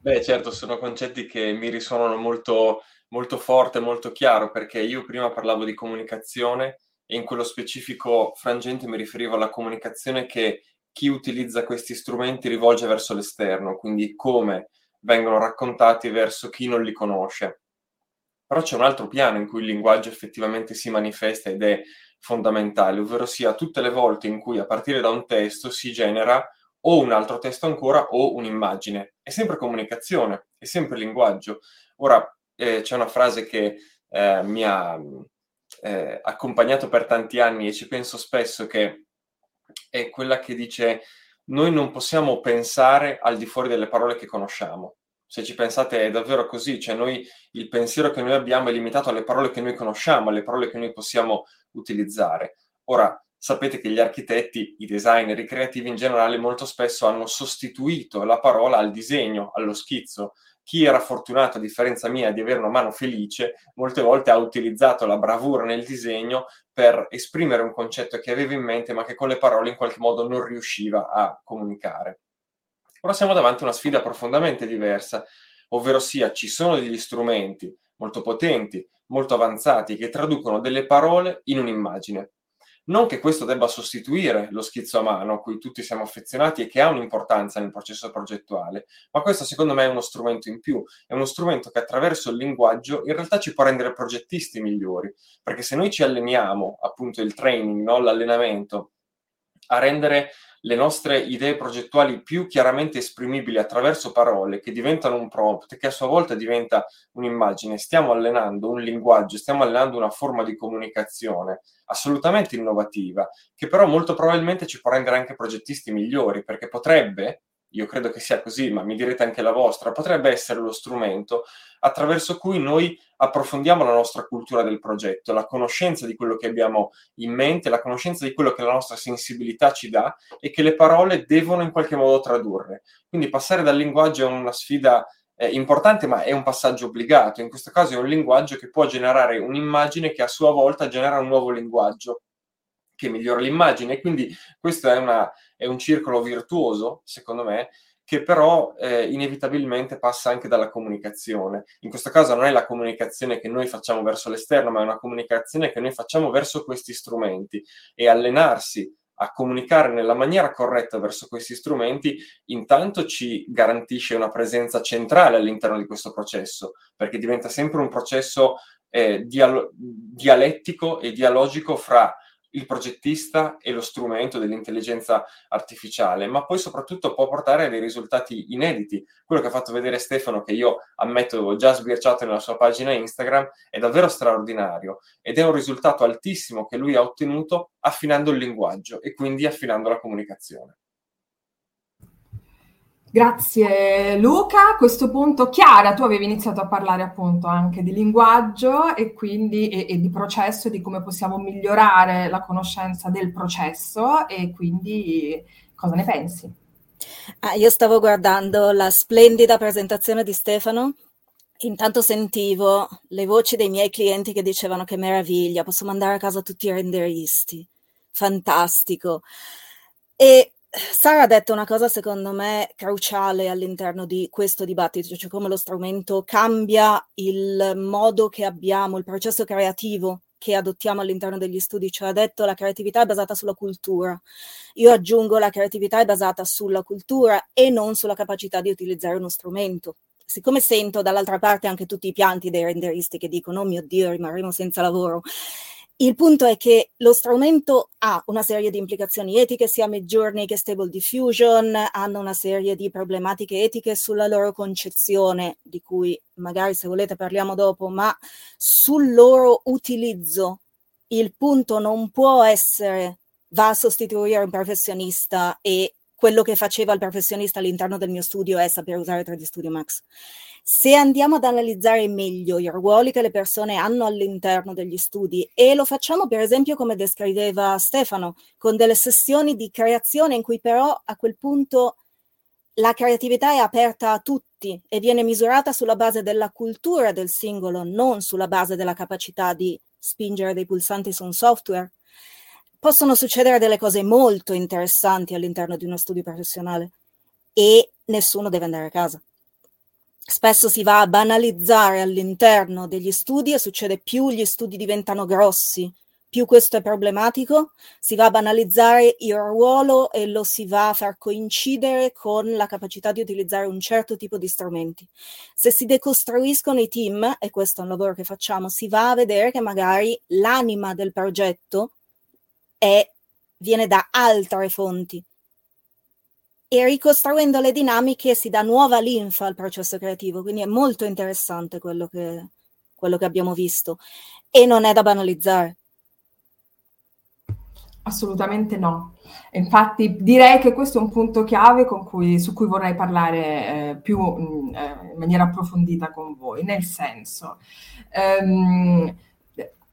Beh, certo, sono concetti che mi risuonano molto, molto forte, molto chiaro, perché io prima parlavo di comunicazione e in quello specifico frangente mi riferivo alla comunicazione che chi utilizza questi strumenti rivolge verso l'esterno, quindi come vengono raccontati verso chi non li conosce. Però c'è un altro piano in cui il linguaggio effettivamente si manifesta ed è fondamentale, ovvero sia tutte le volte in cui a partire da un testo si genera o un altro testo ancora o un'immagine. È sempre comunicazione, è sempre linguaggio. Ora, eh, c'è una frase che eh, mi ha eh, accompagnato per tanti anni e ci penso spesso che è quella che dice noi non possiamo pensare al di fuori delle parole che conosciamo. Se ci pensate è davvero così, cioè noi il pensiero che noi abbiamo è limitato alle parole che noi conosciamo, alle parole che noi possiamo utilizzare. Ora, sapete che gli architetti, i designer, i creativi in generale molto spesso hanno sostituito la parola al disegno, allo schizzo. Chi era fortunato, a differenza mia, di avere una mano felice, molte volte ha utilizzato la bravura nel disegno per esprimere un concetto che aveva in mente, ma che con le parole in qualche modo non riusciva a comunicare. Ora siamo davanti a una sfida profondamente diversa, ovvero sia ci sono degli strumenti molto potenti, molto avanzati, che traducono delle parole in un'immagine non che questo debba sostituire lo schizzo a mano a cui tutti siamo affezionati e che ha un'importanza nel processo progettuale, ma questo secondo me è uno strumento in più, è uno strumento che attraverso il linguaggio in realtà ci può rendere progettisti migliori, perché se noi ci alleniamo, appunto il training, no? l'allenamento, a rendere le nostre idee progettuali più chiaramente esprimibili attraverso parole che diventano un prompt, che a sua volta diventa un'immagine. Stiamo allenando un linguaggio, stiamo allenando una forma di comunicazione assolutamente innovativa, che però molto probabilmente ci può rendere anche progettisti migliori, perché potrebbe, io credo che sia così, ma mi direte anche la vostra, potrebbe essere lo strumento attraverso cui noi approfondiamo la nostra cultura del progetto, la conoscenza di quello che abbiamo in mente, la conoscenza di quello che la nostra sensibilità ci dà e che le parole devono in qualche modo tradurre. Quindi passare dal linguaggio è una sfida eh, importante, ma è un passaggio obbligato. In questo caso è un linguaggio che può generare un'immagine che a sua volta genera un nuovo linguaggio che migliora l'immagine. Quindi questo è, una, è un circolo virtuoso, secondo me, che però eh, inevitabilmente passa anche dalla comunicazione. In questo caso non è la comunicazione che noi facciamo verso l'esterno, ma è una comunicazione che noi facciamo verso questi strumenti e allenarsi a comunicare nella maniera corretta verso questi strumenti, intanto ci garantisce una presenza centrale all'interno di questo processo, perché diventa sempre un processo eh, dialo- dialettico e dialogico fra il progettista e lo strumento dell'intelligenza artificiale, ma poi soprattutto può portare a dei risultati inediti. Quello che ha fatto vedere Stefano, che io ammetto avevo già sbirciato nella sua pagina Instagram, è davvero straordinario ed è un risultato altissimo che lui ha ottenuto affinando il linguaggio e quindi affinando la comunicazione. Grazie Luca. A questo punto, Chiara, tu avevi iniziato a parlare appunto anche di linguaggio e quindi e, e di processo, di come possiamo migliorare la conoscenza del processo e quindi cosa ne pensi? Ah, io stavo guardando la splendida presentazione di Stefano. Intanto sentivo le voci dei miei clienti che dicevano che meraviglia, posso mandare a casa tutti i renderisti. Fantastico. E Sara ha detto una cosa secondo me cruciale all'interno di questo dibattito, cioè come lo strumento cambia il modo che abbiamo, il processo creativo che adottiamo all'interno degli studi, cioè ha detto la creatività è basata sulla cultura. Io aggiungo la creatività è basata sulla cultura e non sulla capacità di utilizzare uno strumento. Siccome sento dall'altra parte anche tutti i pianti dei renderisti che dicono oh mio Dio rimarremo senza lavoro, il punto è che lo strumento ha una serie di implicazioni etiche, sia Midjourney che Stable Diffusion hanno una serie di problematiche etiche sulla loro concezione, di cui magari se volete parliamo dopo, ma sul loro utilizzo. Il punto non può essere va a sostituire un professionista e quello che faceva il professionista all'interno del mio studio è sapere usare 3D Studio Max. Se andiamo ad analizzare meglio i ruoli che le persone hanno all'interno degli studi e lo facciamo per esempio come descriveva Stefano, con delle sessioni di creazione in cui però a quel punto la creatività è aperta a tutti e viene misurata sulla base della cultura del singolo, non sulla base della capacità di spingere dei pulsanti su un software. Possono succedere delle cose molto interessanti all'interno di uno studio professionale e nessuno deve andare a casa spesso si va a banalizzare all'interno degli studi e succede più gli studi diventano grossi, più questo è problematico, si va a banalizzare il ruolo e lo si va a far coincidere con la capacità di utilizzare un certo tipo di strumenti. Se si decostruiscono i team, e questo è un lavoro che facciamo, si va a vedere che magari l'anima del progetto è, viene da altre fonti e ricostruendo le dinamiche si dà nuova linfa al processo creativo, quindi è molto interessante quello che, quello che abbiamo visto e non è da banalizzare. Assolutamente no. Infatti direi che questo è un punto chiave cui, su cui vorrei parlare eh, più mh, eh, in maniera approfondita con voi, nel senso, ehm,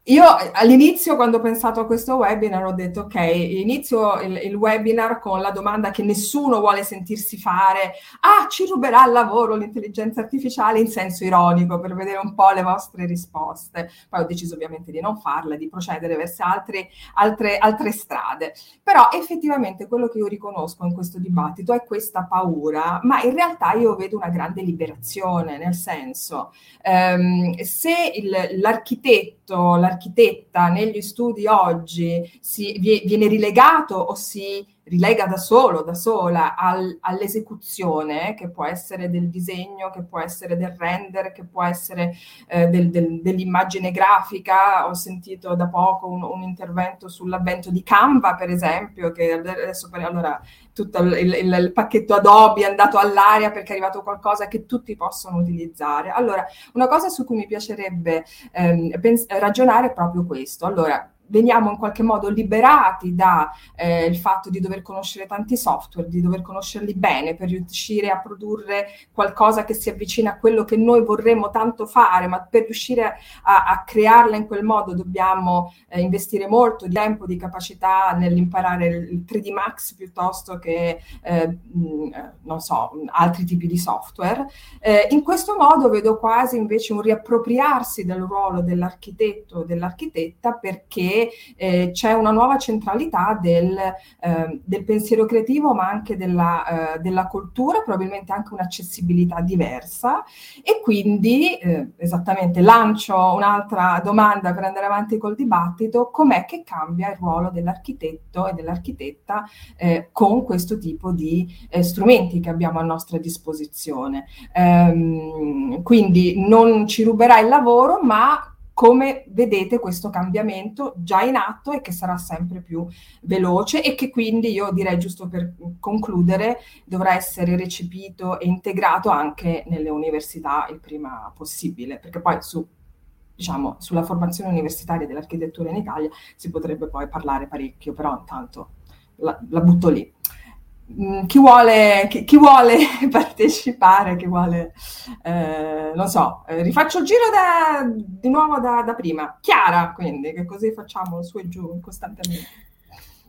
io all'inizio, quando ho pensato a questo webinar, ho detto: Ok, inizio il, il, webinar con la domanda che nessuno vuole sentirsi fare: Ah, ci ruberà il lavoro l'intelligenza artificiale in senso ironico per vedere un po' le vostre risposte. Poi ho deciso ovviamente di non farla, di procedere verso altre, altre, altre strade. Però effettivamente quello che io riconosco in questo dibattito è questa paura, ma in realtà io vedo una grande liberazione, nel senso, ehm, se il, l'architetto, l'architetto l'architetta negli studi oggi si, viene rilegato o si rilega da solo, da sola al, all'esecuzione, che può essere del disegno, che può essere del render, che può essere eh, del, del, dell'immagine grafica. Ho sentito da poco un, un, intervento sull'avvento di Canva, per esempio, che adesso allora tutto il, il, il, pacchetto Adobe è andato all'aria perché è arrivato qualcosa che tutti possono utilizzare. Allora, una cosa su cui mi piacerebbe ehm, pens- ragionare è proprio questo. Allora, veniamo in qualche modo liberati dal eh, fatto di dover conoscere tanti software, di dover conoscerli bene per riuscire a produrre qualcosa che si avvicina a quello che noi vorremmo tanto fare, ma per riuscire a, a crearla in quel modo dobbiamo eh, investire molto di tempo, di capacità nell'imparare il 3D Max piuttosto che, eh, mh, non so, altri tipi di software. Eh, in questo modo vedo quasi invece un riappropriarsi del ruolo dell'architetto o dell'architetta perché eh, c'è una nuova centralità del, eh, del, pensiero creativo, ma anche della, eh, della, cultura, probabilmente anche un'accessibilità diversa. E quindi, eh, esattamente, lancio un'altra domanda per andare avanti col dibattito, com'è che cambia il ruolo dell'architetto e dell'architetta eh, con questo tipo di eh, strumenti che abbiamo a nostra disposizione. Ehm, quindi non ci ruberà il lavoro, ma come vedete questo cambiamento già in atto e che sarà sempre più veloce e che quindi io direi giusto per concludere dovrà essere recepito e integrato anche nelle università il prima possibile, perché poi su diciamo, sulla formazione universitaria dell'architettura in Italia si potrebbe poi parlare parecchio, però intanto la, la butto lì. Mm, chi vuole, chi, chi vuole, partecipare, chi vuole, eh, non so, eh, rifaccio il giro da, di nuovo da, da, prima. Chiara, quindi, che così facciamo su e giù costantemente.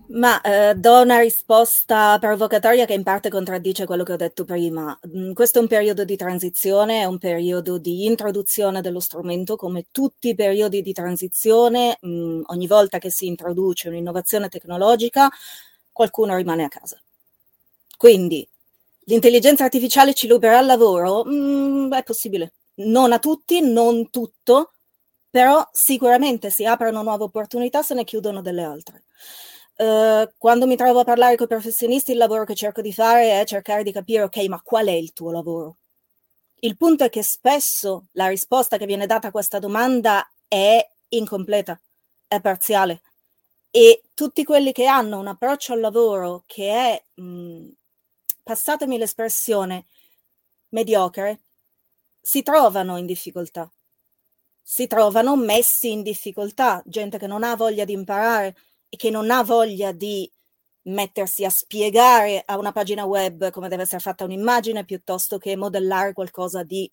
Ma eh, do una risposta provocatoria che in parte contraddice quello che ho detto prima. Mm, questo è un periodo di transizione, è un periodo di introduzione dello strumento, come tutti i periodi di transizione, mh, mm, ogni volta che si introduce un'innovazione tecnologica, qualcuno rimane a casa quindi l'intelligenza artificiale ci ruberà il lavoro? Mm, è possibile. Non a tutti, non tutto, però sicuramente si aprono nuove opportunità, se ne chiudono delle altre. Uh, quando mi trovo a parlare con i professionisti, il lavoro che cerco di fare è cercare di capire, ok, ma qual è il tuo lavoro? Il punto è che spesso la risposta che viene data a questa domanda è incompleta, è parziale e tutti quelli che hanno un approccio al lavoro che è mh, mm, passatemi l'espressione, mediocre, si trovano in difficoltà. Si trovano messi in difficoltà, gente che non ha voglia di imparare e che non ha voglia di mettersi a spiegare a una pagina web come deve essere fatta un'immagine piuttosto che modellare qualcosa di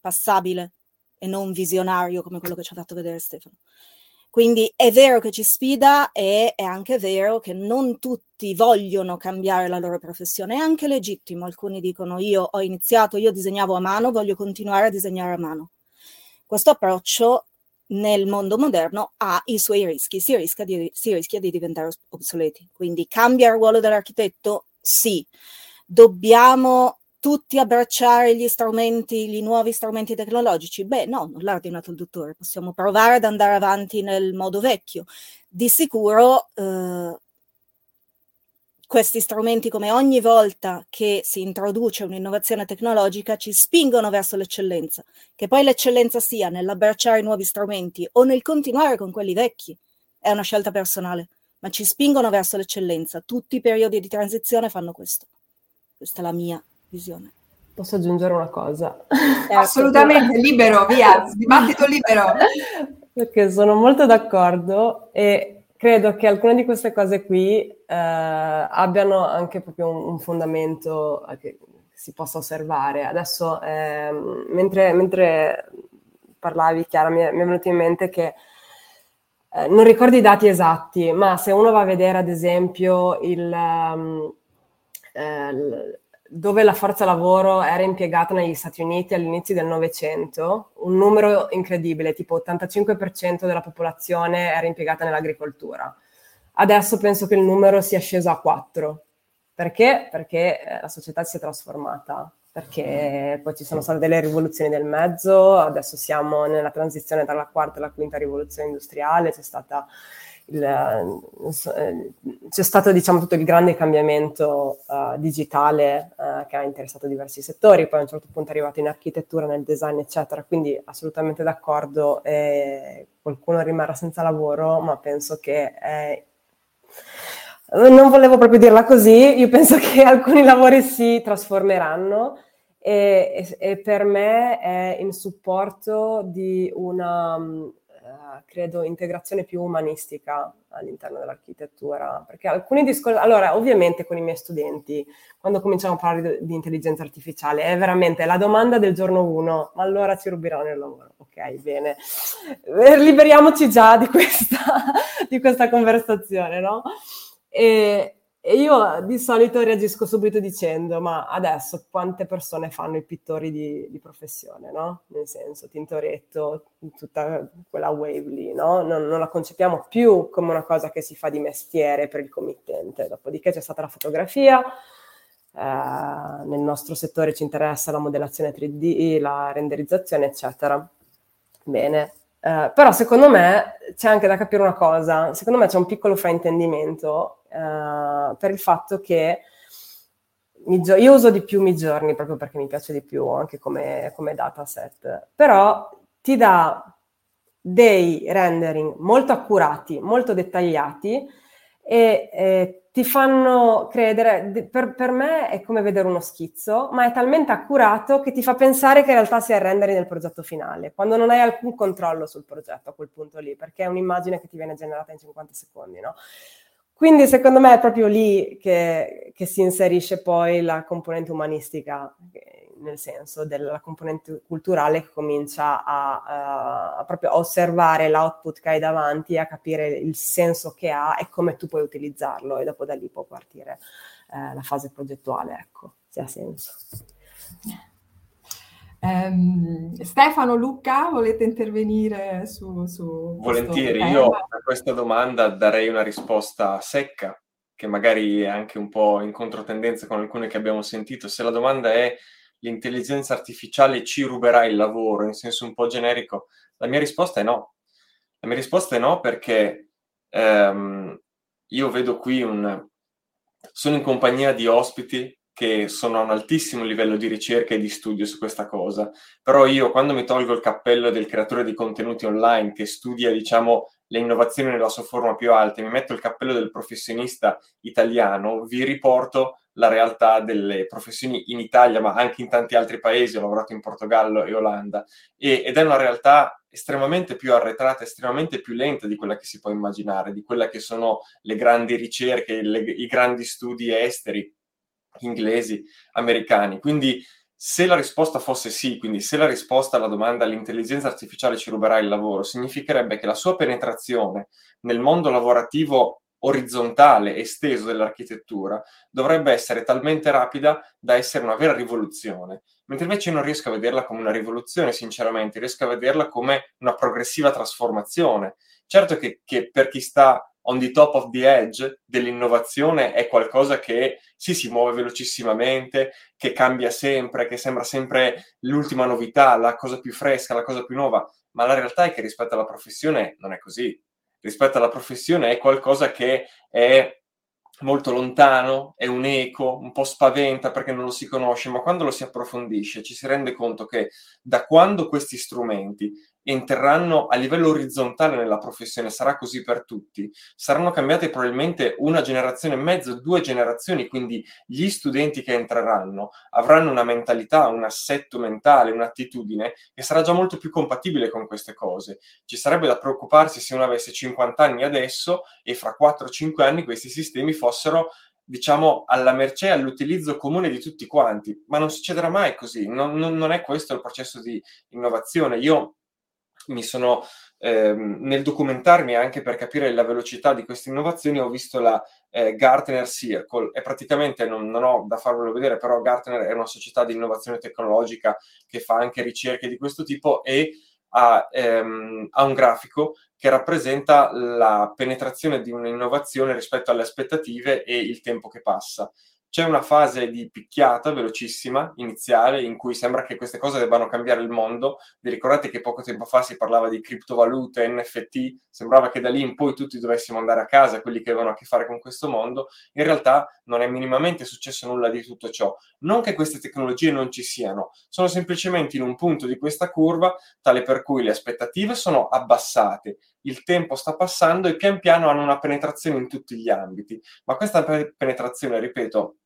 passabile e non visionario come quello che ci ha fatto vedere Stefano. Quindi è vero che ci sfida e è anche vero che non tutti vogliono cambiare la loro professione, è anche legittimo. Alcuni dicono io ho iniziato, io disegnavo a mano, voglio continuare a disegnare a mano. Questo approccio nel mondo moderno ha i suoi rischi, si rischia di, si rischia di diventare obsoleti. Quindi cambia il ruolo dell'architetto? Sì. Dobbiamo tutti abbracciare gli strumenti, gli nuovi strumenti tecnologici? Beh, no, non l'ha ordinato il dottore, possiamo provare ad andare avanti nel modo vecchio. Di sicuro eh, questi strumenti, come ogni volta che si introduce un'innovazione tecnologica, ci spingono verso l'eccellenza, che poi l'eccellenza sia nell'abbracciare nuovi strumenti o nel continuare con quelli vecchi, è una scelta personale, ma ci spingono verso l'eccellenza. Tutti i periodi di transizione fanno questo. questa è la mia visione. Posso aggiungere una cosa? Certo. Assolutamente, libero, via, dibattito libero. Perché sono molto d'accordo e credo che alcune di queste cose qui eh, abbiano anche proprio un, un fondamento che si possa osservare. Adesso, eh, mentre, mentre, parlavi, Chiara, mi è, mi è venuto in mente che eh, non ricordo i dati esatti, ma se uno va a vedere, ad esempio, il... Um, eh, dove la forza lavoro era impiegata negli Stati Uniti all'inizio del Novecento, un numero incredibile, tipo 85% della popolazione era impiegata nell'agricoltura. Adesso penso che il numero sia sceso a 4. Perché? Perché eh, la società si è trasformata, perché poi ci sono state delle rivoluzioni del mezzo, adesso siamo nella transizione dalla quarta alla quinta rivoluzione industriale, c'è stata il, eh, c'è stato diciamo, tutto il grande cambiamento uh, digitale uh, che ha interessato diversi settori, poi a un certo punto è arrivato in architettura, nel design, eccetera, quindi assolutamente d'accordo, eh, qualcuno rimarrà senza lavoro, ma penso che... Eh, non volevo proprio dirla così, io penso che alcuni lavori si trasformeranno e, e, e per me è in supporto di una credo, integrazione più umanistica all'interno dell'architettura, perché alcuni discorsi, allora ovviamente con i miei studenti, quando cominciamo a parlare di, di intelligenza artificiale, è veramente la domanda del giorno uno, ma allora ci ruberanno il lavoro, ok, bene, eh, liberiamoci già di questa, di questa conversazione, no? E, e io di solito reagisco subito dicendo, ma adesso quante persone fanno i pittori di, di professione, no? Nel senso, Tintoretto, tutta quella wave lì, no? Non, non, la concepiamo più come una cosa che si fa di mestiere per il committente. Dopodiché c'è stata la fotografia, eh, nel nostro settore ci interessa la modellazione 3D, la renderizzazione, eccetera. Bene, Uh, però secondo me c'è anche da capire una cosa, secondo me c'è un piccolo fraintendimento uh, per il fatto che gio- io uso di più Midjourney proprio perché mi piace di più anche come, come dataset, però ti dà dei rendering molto accurati, molto dettagliati e eh, ti fanno credere, per, per, me è come vedere uno schizzo, ma è talmente accurato che ti fa pensare che in realtà sia il rendering del progetto finale, quando non hai alcun controllo sul progetto a quel punto lì, perché è un'immagine che ti viene generata in 50 secondi, no? Quindi secondo me è proprio lì che, che si inserisce poi la componente umanistica, nel senso della componente culturale che comincia a, a, proprio osservare l'output che hai davanti, a capire il senso che ha e come tu puoi utilizzarlo e dopo da lì può partire eh, la fase progettuale, ecco, se ha senso. Um, Stefano, Luca, volete intervenire su... su Volentieri, io a questa domanda darei una risposta secca, che magari è anche un po' in controtendenza con alcune che abbiamo sentito. Se la domanda è l'intelligenza artificiale ci ruberà il lavoro in senso un po' generico? La mia risposta è no. La mia risposta è no perché ehm, io vedo qui un... Sono in compagnia di ospiti che sono a un altissimo livello di ricerca e di studio su questa cosa, però io quando mi tolgo il cappello del creatore di contenuti online che studia, diciamo, le innovazioni nella sua forma più alta e mi metto il cappello del professionista italiano, vi riporto la realtà delle professioni in Italia, ma anche in tanti altri paesi, ho lavorato in Portogallo e Olanda, e, ed è una realtà estremamente più arretrata, estremamente più lenta di quella che si può immaginare, di quella che sono le grandi ricerche, le, i grandi studi esteri, inglesi, americani. Quindi se la risposta fosse sì, quindi se la risposta alla domanda l'intelligenza artificiale ci ruberà il lavoro, significherebbe che la sua penetrazione nel mondo lavorativo orizzontale esteso dell'architettura dovrebbe essere talmente rapida da essere una vera rivoluzione, mentre invece io non riesco a vederla come una rivoluzione, sinceramente, riesco a vederla come una progressiva trasformazione. Certo che, che per chi sta on the top of the edge dell'innovazione è qualcosa che sì, si muove velocissimamente, che cambia sempre, che sembra sempre l'ultima novità, la cosa più fresca, la cosa più nuova, ma la realtà è che rispetto alla professione non è così. Rispetto alla professione è qualcosa che è molto lontano, è un eco, un po' spaventa perché non lo si conosce, ma quando lo si approfondisce ci si rende conto che da quando questi strumenti entreranno a livello orizzontale nella professione, sarà così per tutti, saranno cambiate probabilmente una generazione e mezzo, due generazioni, quindi gli studenti che entreranno avranno una mentalità, un assetto mentale, un'attitudine che sarà già molto più compatibile con queste cose. Ci sarebbe da preoccuparsi se uno avesse 50 anni adesso e fra 4-5 anni questi sistemi fossero diciamo, alla mercé, all'utilizzo comune di tutti quanti, ma non succederà mai così, non, non, non è questo il processo di innovazione. Io mi sono, ehm, nel documentarmi anche per capire la velocità di queste innovazioni, ho visto la eh, Gartner Circle e praticamente non, non, ho da farvelo vedere, però Gartner è una società di innovazione tecnologica che fa anche ricerche di questo tipo e ha, ehm, ha un grafico che rappresenta la penetrazione di un'innovazione rispetto alle aspettative e il tempo che passa. C'è una fase di picchiata velocissima, iniziale, in cui sembra che queste cose debbano cambiare il mondo. Vi ricordate che poco tempo fa si parlava di criptovalute, NFT? Sembrava che da lì in poi tutti dovessimo andare a casa, quelli che avevano a che fare con questo mondo. In realtà non è minimamente successo nulla di tutto ciò. Non che queste tecnologie non ci siano, sono semplicemente in un punto di questa curva tale per cui le aspettative sono abbassate, il tempo sta passando e pian piano hanno una penetrazione in tutti gli ambiti. Ma questa penetrazione, ripeto,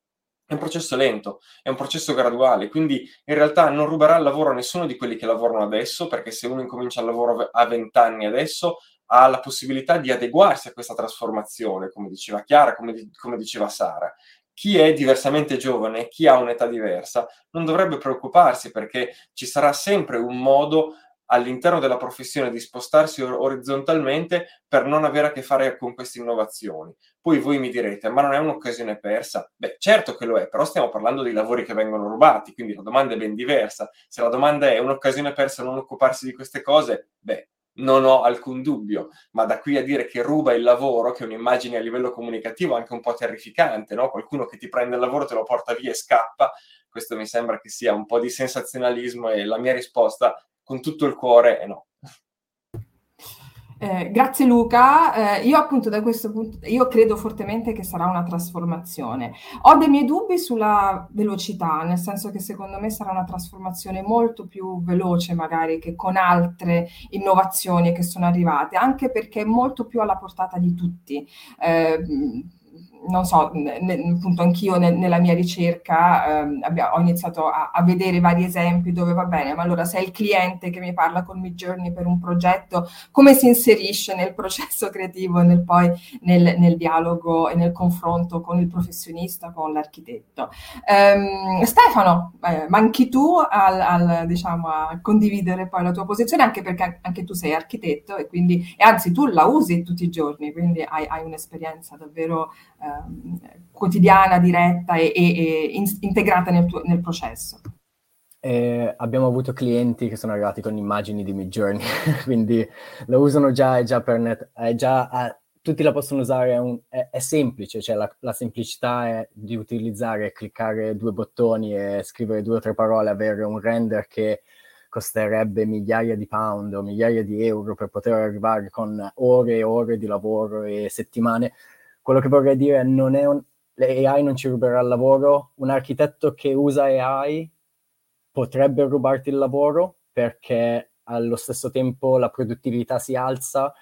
è un processo lento, è un processo graduale, quindi in realtà non ruberà il lavoro a nessuno di quelli che lavorano adesso, perché se uno incomincia il lavoro a 20 anni adesso, ha la possibilità di adeguarsi a questa trasformazione, come diceva Chiara, come, di, come diceva Sara. Chi è diversamente giovane, chi ha un'età diversa, non dovrebbe preoccuparsi perché ci sarà sempre un modo all'interno della professione di spostarsi orizzontalmente per non avere a che fare con queste innovazioni. Poi voi mi direte, ma non è un'occasione persa? Beh, certo che lo è, però stiamo parlando di lavori che vengono rubati, quindi la domanda è ben diversa. Se la domanda è un'occasione persa non occuparsi di queste cose, beh, non ho alcun dubbio, ma da qui a dire che ruba il lavoro, che è un'immagine a livello comunicativo anche un po' terrificante, no? qualcuno che ti prende il lavoro, te lo porta via e scappa, questo mi sembra che sia un po' di sensazionalismo e la mia risposta con tutto il cuore e no. Eh, grazie Luca, eh, io appunto da questo punto, io credo fortemente che sarà una trasformazione. Ho dei miei dubbi sulla velocità, nel senso che secondo me sarà una trasformazione molto più veloce magari che con altre innovazioni che sono arrivate, anche perché è molto più alla portata di tutti. Eh, non so, ne, appunto anch'io ne, nella mia ricerca eh, abbia, ho iniziato a, a, vedere vari esempi dove va bene, ma allora se è il cliente che mi parla con Midjourney per un progetto, come si inserisce nel processo creativo e nel, poi nel, nel, dialogo e nel confronto con il professionista, con l'architetto. Um, Stefano, eh, manchi tu al, al, diciamo, a condividere poi la tua posizione, anche perché anche tu sei architetto e quindi, e anzi tu la usi tutti i giorni, quindi hai, hai un'esperienza davvero Ehm, quotidiana, diretta e, e, e in, integrata nel, tuo, nel processo. Eh, abbiamo avuto clienti che sono arrivati con immagini di Midjourney, quindi lo usano già, è già per net, è già, a, tutti la possono usare, è, un, è, è semplice, cioè la, la, semplicità è di utilizzare, cliccare due bottoni e scrivere due o tre parole, avere un render che costerebbe migliaia di pound o migliaia di euro per poter arrivare con ore e ore di lavoro e settimane quello che vorrei dire non è un, l'AI non ci ruberà il lavoro, un architetto che usa AI potrebbe rubarti il lavoro perché allo stesso tempo la produttività si alza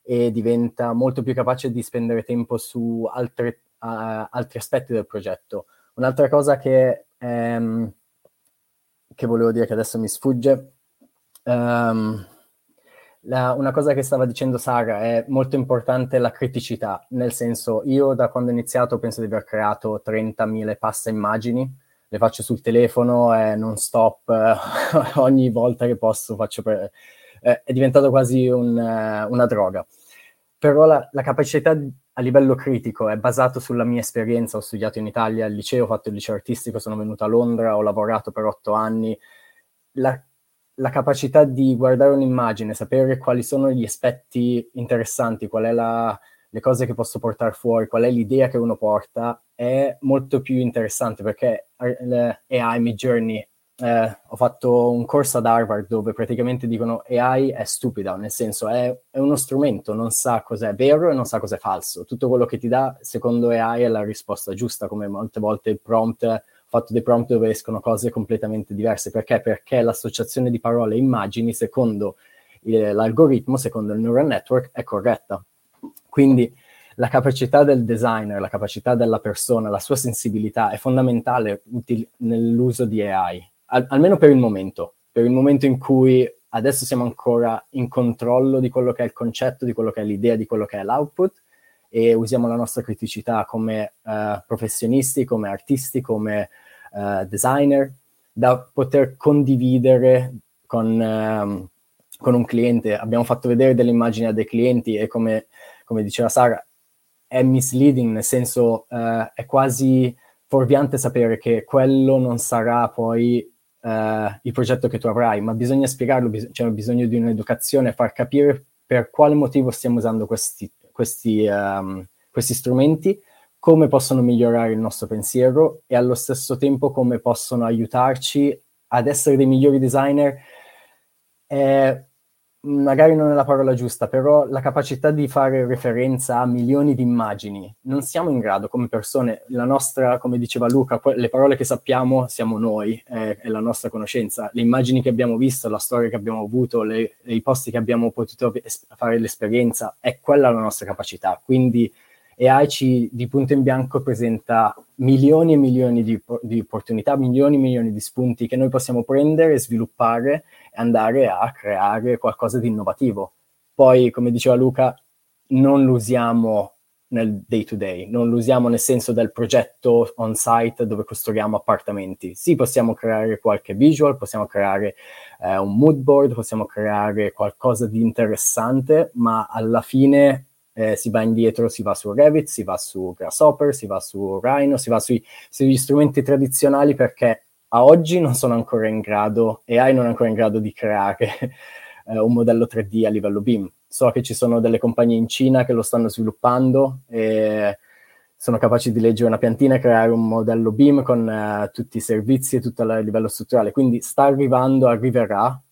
e diventa molto più capace di spendere tempo su altre, uh, altri aspetti del progetto. Un'altra cosa che, um, che volevo dire che adesso mi sfugge, um, la, una cosa che stava dicendo Sara è molto importante la criticità, nel senso io da quando ho iniziato penso di aver creato 30.000 passa immagini, le faccio sul telefono e non stop, eh, ogni volta che posso faccio per... Eh, è diventato quasi un, eh, una droga. Però la, la capacità a livello critico è basato sulla mia esperienza, ho studiato in Italia al liceo, ho fatto il liceo artistico, sono venuto a Londra, ho lavorato per otto anni. La, la capacità di guardare un'immagine, sapere quali sono gli aspetti interessanti, qual è la, le cose che posso portare fuori, qual è l'idea che uno porta, è molto più interessante perché AI, Mid Journey, eh, ho fatto un corso ad Harvard dove praticamente dicono AI è stupida, nel senso è, è, uno strumento, non sa cos'è vero e non sa cos'è falso. Tutto quello che ti dà, secondo AI, è la risposta giusta, come molte volte il prompt fatto dei prompt dove escono cose completamente diverse. Perché? Perché l'associazione di parole e immagini, secondo l'algoritmo, secondo il neural network, è corretta. Quindi la capacità del designer, la capacità della persona, la sua sensibilità è fondamentale util- nell'uso di AI, al- almeno per il momento, per il momento in cui adesso siamo ancora in controllo di quello che è il concetto, di quello che è l'idea, di quello che è l'output e usiamo la nostra criticità come uh, professionisti, come artisti, come uh, designer, da poter condividere con, uh, con, un cliente. Abbiamo fatto vedere delle immagini a dei clienti e come, come diceva Sara, è misleading, nel senso uh, è quasi fuorviante sapere che quello non sarà poi uh, il progetto che tu avrai, ma bisogna spiegarlo, bis- c'è bisogno di un'educazione, far capire per quale motivo stiamo usando questi, questi, um, questi strumenti, come possono migliorare il nostro pensiero e allo stesso tempo come possono aiutarci ad essere dei migliori designer. È magari non è la parola giusta, però la capacità di fare referenza a milioni di immagini, non siamo in grado come persone, la nostra, come diceva Luca, le parole che sappiamo siamo noi, è, è la nostra conoscenza, le immagini che abbiamo visto, la storia che abbiamo avuto, le, i posti che abbiamo potuto fare l'esperienza, è quella la nostra capacità. Quindi AI ci, di punto in bianco presenta milioni e milioni di, di opportunità, milioni e milioni di spunti che noi possiamo prendere e sviluppare e andare a creare qualcosa di innovativo. Poi, come diceva Luca, non lo usiamo nel day to day, non lo usiamo nel senso del progetto on site dove costruiamo appartamenti. Sì, possiamo creare qualche visual, possiamo creare eh, un mood board, possiamo creare qualcosa di interessante, ma alla fine eh, si va indietro, si va su Revit, si va su Grasshopper, si va su Rhino, si va sui, sugli strumenti tradizionali perché a oggi non sono ancora in grado, AI non è ancora in grado di creare eh, un modello 3D a livello BIM. So che ci sono delle compagnie in Cina che lo stanno sviluppando e sono capaci di leggere una piantina e creare un modello BIM con uh, tutti i servizi e tutto a livello strutturale. Quindi sta arrivando, arriverà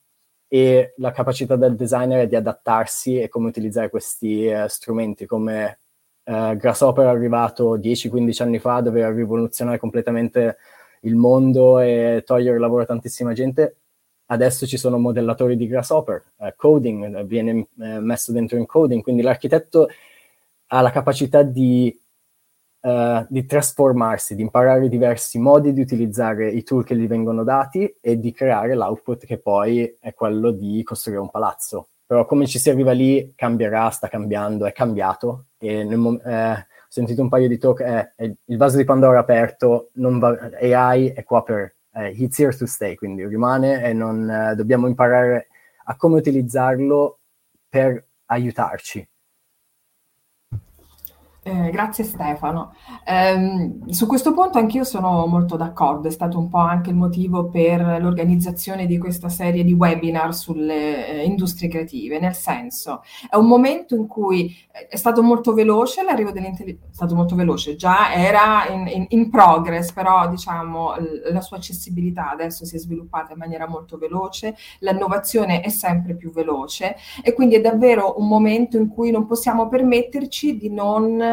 e la capacità del designer è di adattarsi e come utilizzare questi uh, strumenti, come uh, Grasshopper è arrivato 10-15 anni fa, doveva rivoluzionare completamente il mondo e togliere il lavoro a tantissima gente. Adesso ci sono modellatori di Grasshopper, uh, coding viene messo dentro in coding, quindi l'architetto ha la capacità di Uh, di trasformarsi, di imparare diversi modi di utilizzare i tool che gli vengono dati e di creare l'output che poi è quello di costruire un palazzo. Però come ci si arriva lì cambierà, sta cambiando, è cambiato e nel, eh, ho sentito un paio di talk, eh, eh, il vaso di Pandora aperto, va, AI è qua per, eh, it's here to stay, quindi rimane e non, eh, dobbiamo imparare a come utilizzarlo per aiutarci eh, grazie Stefano. Eh, su questo punto anch'io sono molto d'accordo, è stato un po' anche il motivo per l'organizzazione di questa serie di webinar sulle eh, industrie creative, nel senso è un momento in cui eh, è stato molto veloce l'arrivo dell'intelligenza, è stato molto veloce, già era in, in, in progress, però diciamo l- la sua accessibilità adesso si è sviluppata in maniera molto veloce, l'innovazione è sempre più veloce e quindi è davvero un momento in cui non possiamo permetterci di non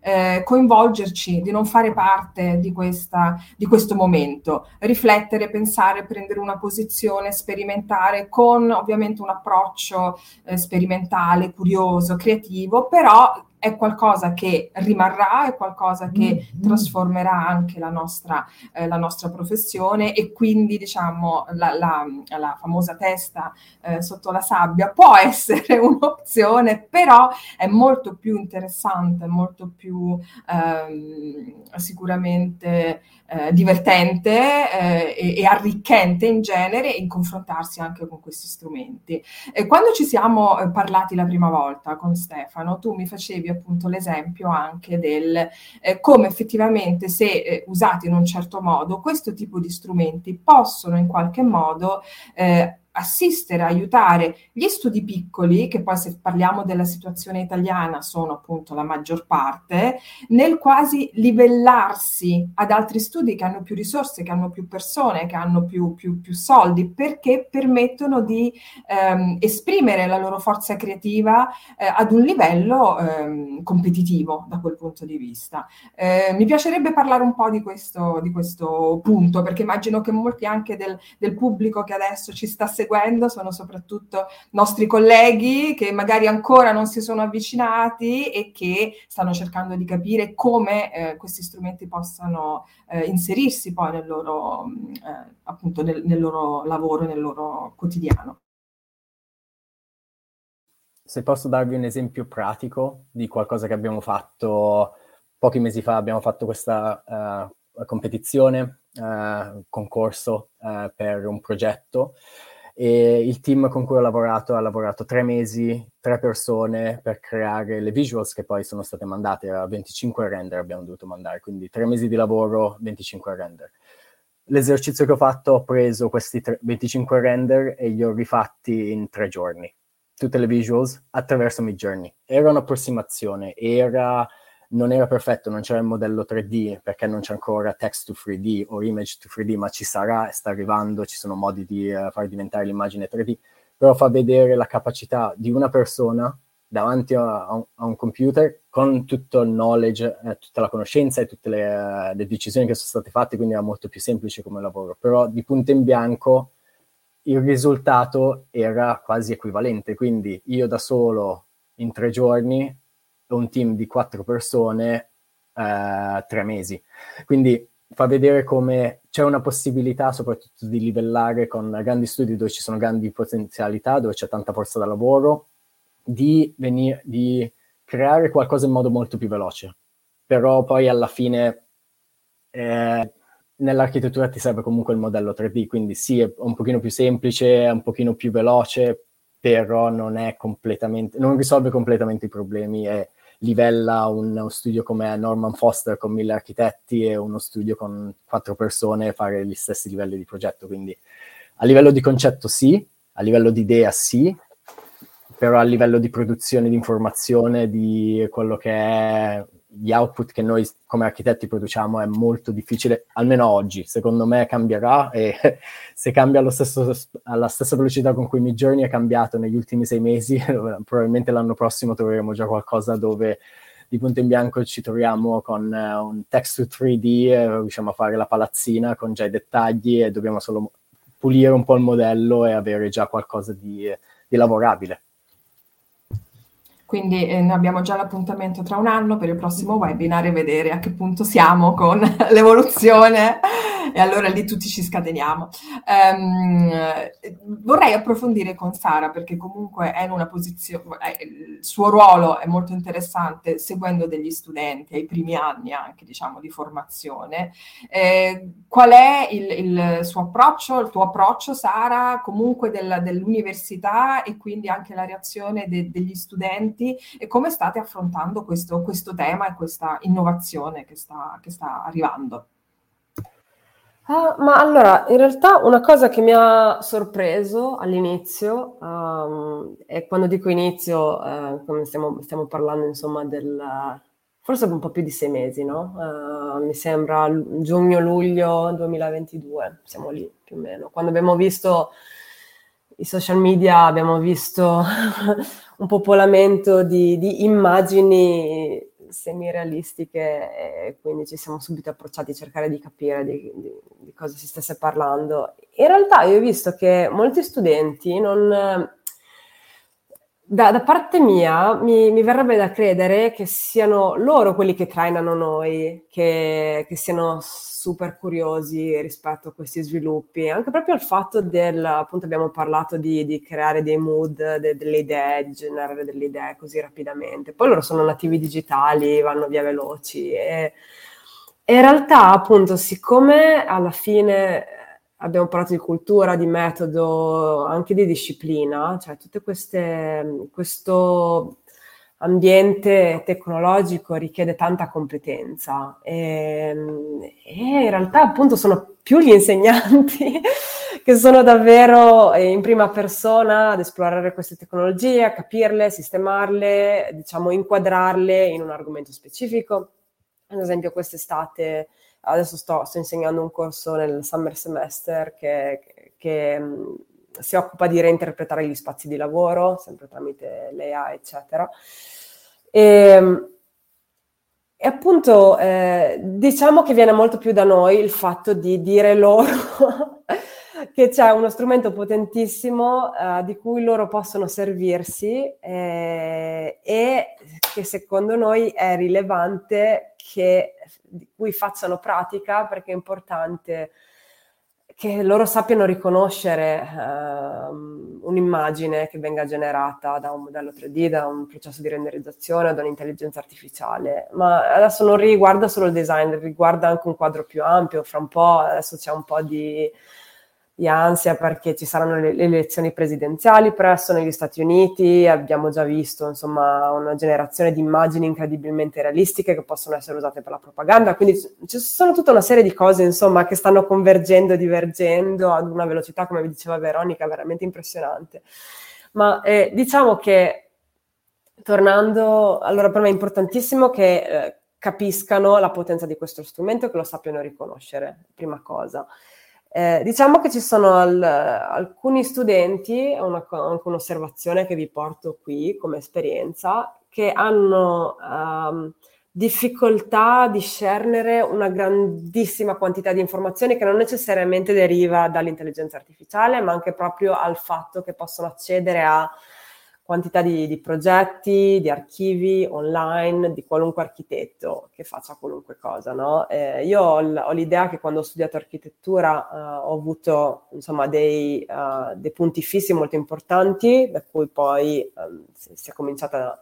eh, coinvolgerci, di non fare parte di, questa, di questo momento, riflettere, pensare, prendere una posizione, sperimentare con ovviamente un approccio eh, sperimentale, curioso, creativo, però è qualcosa che rimarrà, è qualcosa che mm-hmm. trasformerà anche la nostra, eh, la nostra, professione e quindi diciamo la, la, la famosa testa eh, sotto la sabbia può essere un'opzione, però è molto più interessante, molto più ehm, sicuramente eh, divertente eh, e, e, arricchente in genere in confrontarsi anche con questi strumenti. E quando ci siamo eh, parlati la prima volta con Stefano, tu mi facevi appunto l'esempio anche del eh, come effettivamente se eh, usati in un certo modo questo tipo di strumenti possono in qualche modo eh, assistere, aiutare gli studi piccoli, che poi se parliamo della situazione italiana sono appunto la maggior parte, nel quasi livellarsi ad altri studi che hanno più risorse, che hanno più persone, che hanno più, più, più soldi, perché permettono di ehm, esprimere la loro forza creativa eh, ad un livello ehm, competitivo da quel punto di vista. Eh, mi piacerebbe parlare un po' di questo, di questo punto, perché immagino che molti anche del, del pubblico che adesso ci sta seguendo seguendo sono soprattutto nostri colleghi che magari ancora non si sono avvicinati e che stanno cercando di capire come eh, questi strumenti possano eh, inserirsi poi nel loro, eh, appunto nel, nel loro lavoro, nel loro quotidiano. Se posso darvi un esempio pratico di qualcosa che abbiamo fatto pochi mesi fa, abbiamo fatto questa uh, competizione, uh, concorso uh, per un progetto e il team con cui ho lavorato ha lavorato tre mesi, tre persone per creare le visuals che poi sono state mandate, era 25 render abbiamo dovuto mandare, quindi tre mesi di lavoro, 25 render. L'esercizio che ho fatto, ho preso questi tre, 25 render e li ho rifatti in tre giorni tutte le visuals attraverso Midjourney. Era un'approssimazione, era, non era perfetto, non c'era il modello 3D perché non c'è ancora text to 3D o image to 3D, ma ci sarà, sta arrivando, ci sono modi di uh, far diventare l'immagine 3D, però fa vedere la capacità di una persona davanti a, a, un, a un, computer con tutto il knowledge, eh, tutta la conoscenza e tutte le, uh, le decisioni che sono state fatte, quindi era molto più semplice come lavoro, però di punto in bianco il risultato era quasi equivalente, quindi io da solo in tre giorni un team di quattro persone eh, tre mesi. Quindi fa vedere come c'è una possibilità soprattutto di livellare con grandi studi dove ci sono grandi potenzialità, dove c'è tanta forza da lavoro, di, venire, di creare qualcosa in modo molto più veloce. Però poi alla fine eh, nell'architettura ti serve comunque il modello 3D, quindi sì, è un pochino più semplice, è un pochino più veloce, però non non risolve completamente i problemi e livella un, uno studio come Norman Foster con mille architetti e uno studio con quattro persone fare gli stessi livelli di progetto. Quindi a livello di concetto sì, a livello di idea sì, però a livello di produzione di informazione, di quello che è gli output che noi come architetti produciamo è molto difficile, almeno oggi. Secondo me cambierà e se cambia stesso, alla stessa velocità con cui Midjourney è cambiato negli ultimi sei mesi, probabilmente l'anno prossimo troveremo già qualcosa dove di punto in bianco ci troviamo con uh, un text to 3D, eh, riusciamo a fare la palazzina con già i dettagli e dobbiamo solo pulire un po' il modello e avere già qualcosa di, di lavorabile. Quindi eh, noi abbiamo già l'appuntamento tra un anno per il prossimo webinar e vedere a che punto siamo con l'evoluzione e allora lì tutti ci scateniamo. Um, vorrei approfondire con Sara perché comunque è in una posizione, il suo ruolo è molto interessante seguendo degli studenti ai primi anni anche diciamo di formazione. Eh, qual è il, il, suo approccio, il tuo approccio Sara comunque del, dell'università e quindi anche la reazione de, degli studenti e come state affrontando questo, questo tema e questa innovazione che sta, che sta arrivando? Uh, ma allora, in realtà una cosa che mi ha sorpreso all'inizio, um, e quando dico inizio, uh, stiamo, stiamo, parlando insomma del, forse un po' più di sei mesi, no? Uh, mi sembra giugno-luglio 2022, siamo lì più o meno. Quando abbiamo visto i social media, abbiamo visto un popolamento di, di immagini semi-realistiche e quindi ci siamo subito approcciati a cercare di capire di, di, di, cosa si stesse parlando. In realtà io ho visto che molti studenti non... Da, da parte mia mi, mi, verrebbe da credere che siano loro quelli che trainano noi, che, che siano super curiosi rispetto a questi sviluppi, anche proprio il fatto del, appunto abbiamo parlato di, di creare dei mood, de, delle idee, generare delle idee così rapidamente. Poi loro sono nativi digitali, vanno via veloci e, e in realtà appunto siccome alla fine abbiamo parlato di cultura, di metodo, anche di disciplina, cioè queste, questo ambiente tecnologico richiede tanta competenza e, e, in realtà appunto sono più gli insegnanti che sono davvero in prima persona ad esplorare queste tecnologie, a capirle, sistemarle, diciamo inquadrarle in un argomento specifico. Ad esempio quest'estate adesso sto, sto insegnando un corso nel summer semester che, che si occupa di reinterpretare gli spazi di lavoro, sempre tramite l'EA, eccetera. E, ehm, e appunto eh, diciamo che viene molto più da noi il fatto di dire loro che c'è uno strumento potentissimo uh, di cui loro possono servirsi eh, e che secondo noi è rilevante che, di cui facciano pratica perché è importante che loro sappiano riconoscere uh, un'immagine che venga generata da un modello 3D, da un processo di renderizzazione da un'intelligenza artificiale. Ma adesso non riguarda solo il design, riguarda anche un quadro più ampio. Fra un po' adesso c'è un po' di di ansia perché ci saranno le, le, elezioni presidenziali presto negli Stati Uniti, abbiamo già visto insomma una generazione di immagini incredibilmente realistiche che possono essere usate per la propaganda, quindi ci sono tutta una serie di cose insomma che stanno convergendo e divergendo ad una velocità, come vi diceva Veronica, veramente impressionante. Ma eh, diciamo che tornando, allora per me è importantissimo che eh, capiscano la potenza di questo strumento e che lo sappiano riconoscere, prima cosa. Eh, diciamo che ci sono al, alcuni studenti, una, anche un'osservazione che vi porto qui come esperienza, che hanno um, difficoltà a discernere una grandissima quantità di informazioni che non necessariamente deriva dall'intelligenza artificiale, ma anche proprio al fatto che possono accedere a quantità di, di, progetti, di archivi online, di qualunque architetto che faccia qualunque cosa. No? Eh, io ho, ho, l'idea che quando ho studiato architettura uh, ho avuto insomma, dei, uh, dei, punti fissi molto importanti, da cui poi um, si, si, è cominciata a,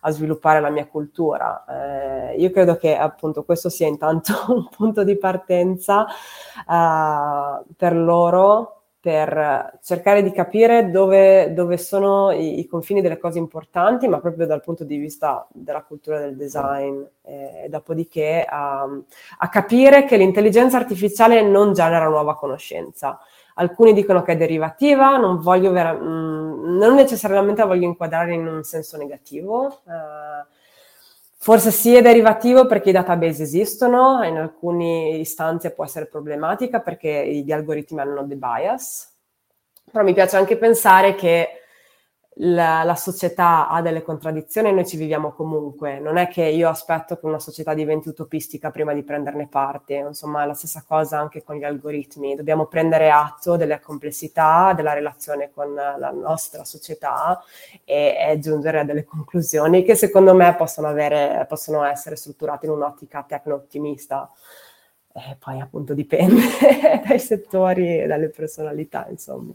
a, sviluppare la mia cultura. Eh, io credo che appunto questo sia intanto un punto di partenza uh, per loro per cercare di capire dove, dove sono i, i, confini delle cose importanti, ma proprio dal punto di vista della cultura del design, e dopodiché a, a capire che l'intelligenza artificiale non genera nuova conoscenza. Alcuni dicono che è derivativa, non, vera- mh, non necessariamente la voglio inquadrare in un senso negativo. Uh, Forse sì è derivativo perché i database esistono, in alcune istanze può essere problematica perché gli algoritmi hanno dei bias, però mi piace anche pensare che la, la, società ha delle contraddizioni e noi ci viviamo comunque. Non è che io aspetto che una società diventi utopistica prima di prenderne parte, insomma è la stessa cosa anche con gli algoritmi. Dobbiamo prendere atto delle complessità della relazione con la nostra società e, e giungere a delle conclusioni che secondo me possono, avere, possono essere strutturate in un'ottica tecno-ottimista. E poi appunto dipende dai settori e dalle personalità, insomma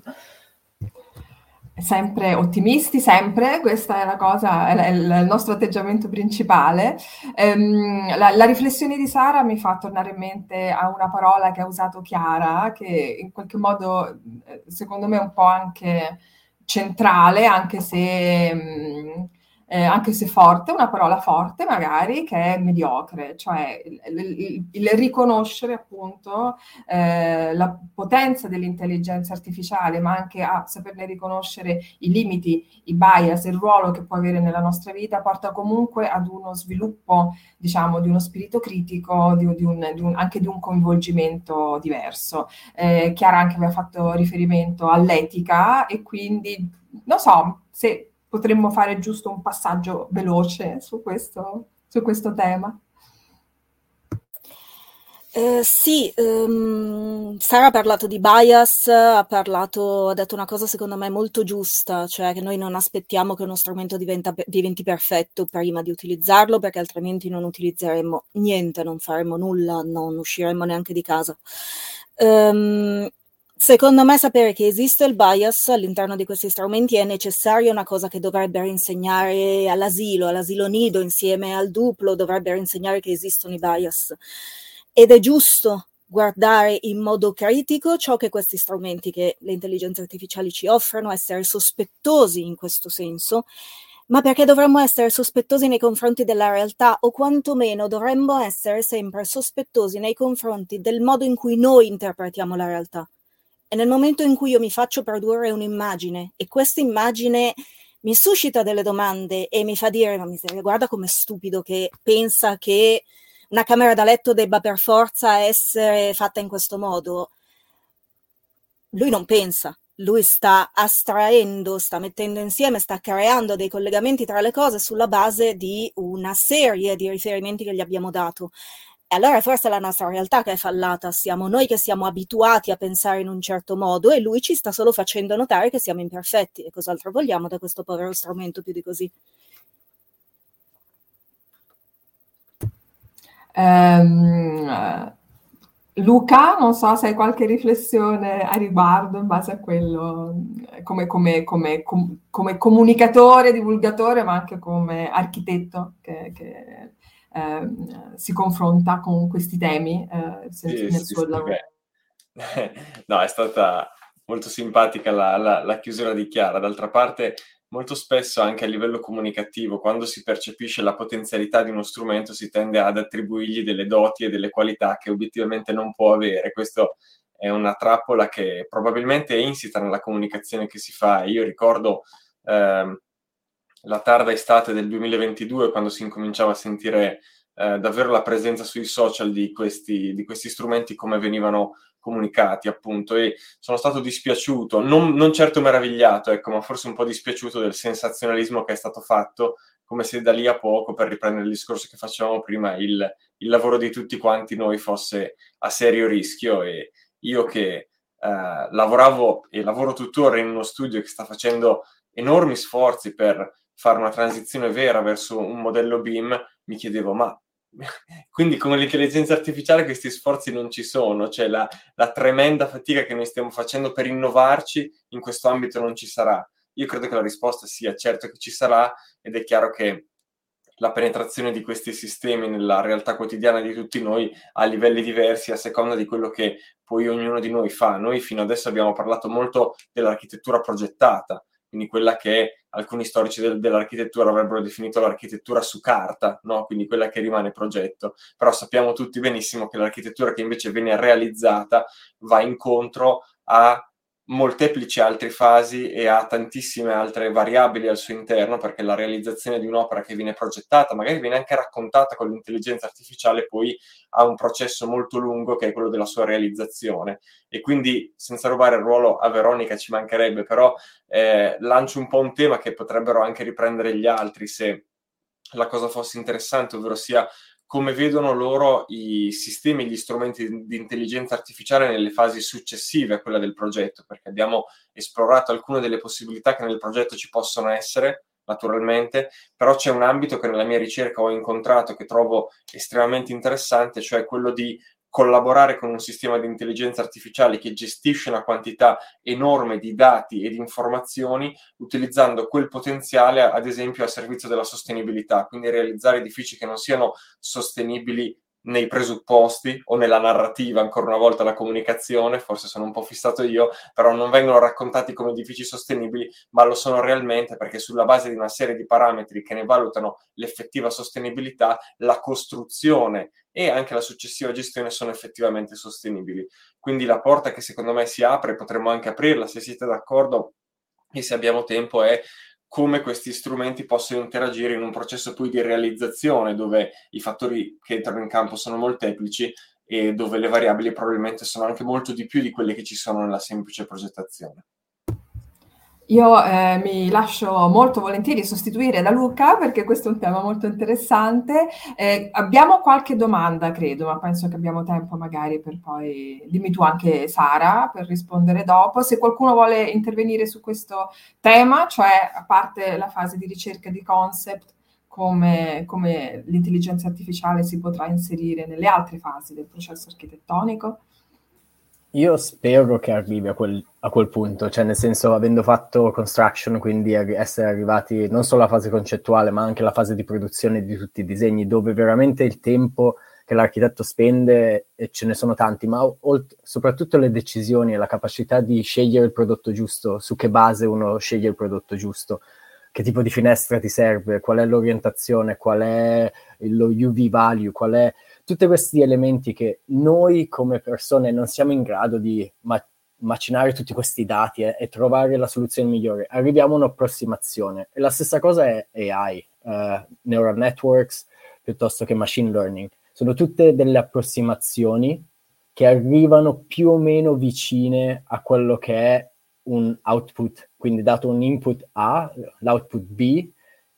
sempre ottimisti, sempre, questa è la cosa, è il nostro atteggiamento principale. Um, la, la, riflessione di Sara mi fa tornare in mente a una parola che ha usato Chiara, che in qualche modo secondo me è un po' anche centrale, anche se... Um, eh, anche se forte, una parola forte magari, che è mediocre, cioè il, il, il riconoscere appunto eh, la potenza dell'intelligenza artificiale, ma anche a saperne riconoscere i limiti, i bias, il ruolo che può avere nella nostra vita, porta comunque ad uno sviluppo, diciamo, di uno spirito critico, di, di un, di un, anche di un coinvolgimento diverso. Eh, Chiara anche aveva fatto riferimento all'etica e quindi, non so, se potremmo fare giusto un passaggio veloce su questo, su questo tema. Eh, sì, um, Sara ha parlato di bias, ha, parlato, ha detto una cosa secondo me molto giusta, cioè che noi non aspettiamo che uno strumento diventa, diventi perfetto prima di utilizzarlo, perché altrimenti non utilizzeremo niente, non faremo nulla, non usciremo neanche di casa. Um, Secondo me sapere che esiste il bias all'interno di questi strumenti è necessario, una cosa che dovrebbero insegnare all'asilo, all'asilo nido insieme al duplo, dovrebbero insegnare che esistono i bias. Ed è giusto guardare in modo critico ciò che questi strumenti che le intelligenze artificiali ci offrono, essere sospettosi in questo senso, ma perché dovremmo essere sospettosi nei confronti della realtà o quantomeno dovremmo essere sempre sospettosi nei confronti del modo in cui noi interpretiamo la realtà. E nel momento in cui io mi faccio produrre un'immagine e questa immagine mi suscita delle domande e mi fa dire, ma miseria, guarda com'è stupido che pensa che una camera da letto debba per forza essere fatta in questo modo. Lui non pensa, lui sta astraendo, sta mettendo insieme, sta creando dei collegamenti tra le cose sulla base di una serie di riferimenti che gli abbiamo dato allora forse è la nostra realtà che è fallata, siamo noi che siamo abituati a pensare in un certo modo e lui ci sta solo facendo notare che siamo imperfetti e cos'altro vogliamo da questo povero strumento più di così. Um, Luca, non so se hai qualche riflessione a riguardo in base a quello, come, come, come, come comunicatore, divulgatore, ma anche come architetto che, che eh, si confronta con questi temi eh, sì, nel sì, suo sì, lavoro. No, è stata molto simpatica la, la, la chiusura di Chiara. D'altra parte, molto spesso anche a livello comunicativo, quando si percepisce la potenzialità di uno strumento, si tende ad attribuirgli delle doti e delle qualità che obiettivamente non può avere. Questo è una trappola che probabilmente è insita nella comunicazione che si fa. Io ricordo eh, la tarda estate del 2022, quando si incominciava a sentire eh, davvero la presenza sui social di questi, di questi strumenti, come venivano comunicati, appunto, e sono stato dispiaciuto, non, non, certo meravigliato, ecco, ma forse un po' dispiaciuto del sensazionalismo che è stato fatto, come se da lì a poco, per riprendere il discorso che facevamo prima, il, il lavoro di tutti quanti noi fosse a serio rischio. E io che eh, lavoravo e lavoro tuttora in uno studio che sta facendo enormi sforzi per fare una transizione vera verso un modello BIM, mi chiedevo, ma quindi con l'intelligenza artificiale questi sforzi non ci sono, cioè la, la, tremenda fatica che noi stiamo facendo per innovarci in questo ambito non ci sarà. Io credo che la risposta sia certo che ci sarà ed è chiaro che la penetrazione di questi sistemi nella realtà quotidiana di tutti noi a livelli diversi a seconda di quello che poi ognuno di noi fa. Noi fino adesso abbiamo parlato molto dell'architettura progettata, quindi quella che alcuni storici del, dell'architettura avrebbero definito l'architettura su carta, no? quindi quella che rimane progetto, però sappiamo tutti benissimo che l'architettura che invece viene realizzata va incontro a molteplici altre fasi e ha tantissime altre variabili al suo interno perché la realizzazione di un'opera che viene progettata, magari viene anche raccontata con l'intelligenza artificiale, poi ha un processo molto lungo che è quello della sua realizzazione. E quindi, senza rubare il ruolo a Veronica, ci mancherebbe, però eh, lancio un po' un tema che potrebbero anche riprendere gli altri se la cosa fosse interessante, ovvero sia come vedono loro i sistemi, gli strumenti di intelligenza artificiale nelle fasi successive a quella del progetto, perché abbiamo esplorato alcune delle possibilità che nel progetto ci possono essere, naturalmente, però c'è un ambito che nella mia ricerca ho incontrato che trovo estremamente interessante, cioè quello di collaborare con un sistema di intelligenza artificiale che gestisce una quantità enorme di dati e di informazioni, utilizzando quel potenziale, ad esempio, a servizio della sostenibilità, quindi realizzare edifici che non siano sostenibili nei presupposti o nella narrativa, ancora una volta la comunicazione, forse sono un po' fissato io, però non vengono raccontati come edifici sostenibili, ma lo sono realmente perché sulla base di una serie di parametri che ne valutano l'effettiva sostenibilità, la costruzione e anche la successiva gestione sono effettivamente sostenibili. Quindi la porta che secondo me si apre, potremmo anche aprirla se siete d'accordo e se abbiamo tempo, è come questi strumenti possono interagire in un processo poi di realizzazione dove i fattori che entrano in campo sono molteplici e dove le variabili probabilmente sono anche molto di più di quelle che ci sono nella semplice progettazione. Io eh, mi lascio molto volentieri sostituire da Luca perché questo è un tema molto interessante. Eh, abbiamo qualche domanda, credo, ma penso che abbiamo tempo magari per poi... Dimmi tu anche Sara per rispondere dopo. Se qualcuno vuole intervenire su questo tema, cioè a parte la fase di ricerca di concept, come, come l'intelligenza artificiale si potrà inserire nelle altre fasi del processo architettonico. Io spero che arrivi a quel, a quel, punto, cioè nel senso avendo fatto construction, quindi essere arrivati non solo alla fase concettuale, ma anche alla fase di produzione di tutti i disegni, dove veramente il tempo che l'architetto spende, e ce ne sono tanti, ma olt- soprattutto le decisioni e la capacità di scegliere il prodotto giusto, su che base uno sceglie il prodotto giusto, che tipo di finestra ti serve, qual è l'orientazione, qual è lo UV value, qual è tutti questi elementi che noi come persone non siamo in grado di ma- macinare tutti questi dati eh, e trovare la soluzione migliore. Arriviamo a un'approssimazione. E la stessa cosa è AI, eh, neural networks, piuttosto che machine learning. Sono tutte delle approssimazioni che arrivano più o meno vicine a quello che è un output, quindi dato un input A, l'output B,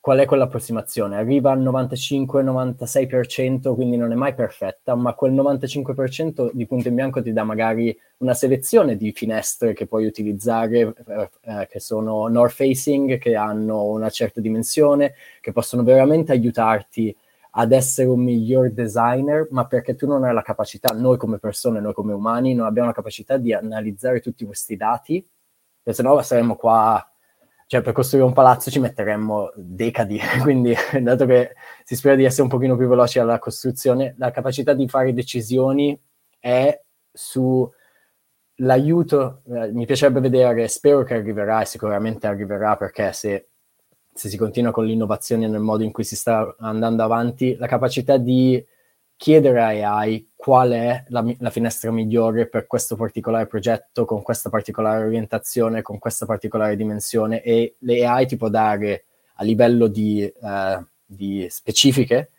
qual è quell'approssimazione? Arriva al 95-96%, quindi non è mai perfetta, ma quel 95% di punto in bianco ti dà magari una selezione di finestre che puoi utilizzare, eh, eh, che sono north facing, che hanno una certa dimensione, che possono veramente aiutarti ad essere un miglior designer, ma perché tu non hai la capacità, noi come persone, noi come umani, non abbiamo la capacità di analizzare tutti questi dati, perché sennò saremmo qua cioè per costruire un palazzo ci metteremmo decadi, quindi dato che si spera di essere un pochino più veloci alla costruzione, la capacità di fare decisioni è sull'aiuto, eh, mi piacerebbe vedere, spero che arriverà e sicuramente arriverà perché se, se si continua con l'innovazione nel modo in cui si sta andando avanti, la capacità di chiedere a AI qual è la, la, finestra migliore per questo particolare progetto, con questa particolare orientazione, con questa particolare dimensione e le AI ti può dare a livello di, eh, di specifiche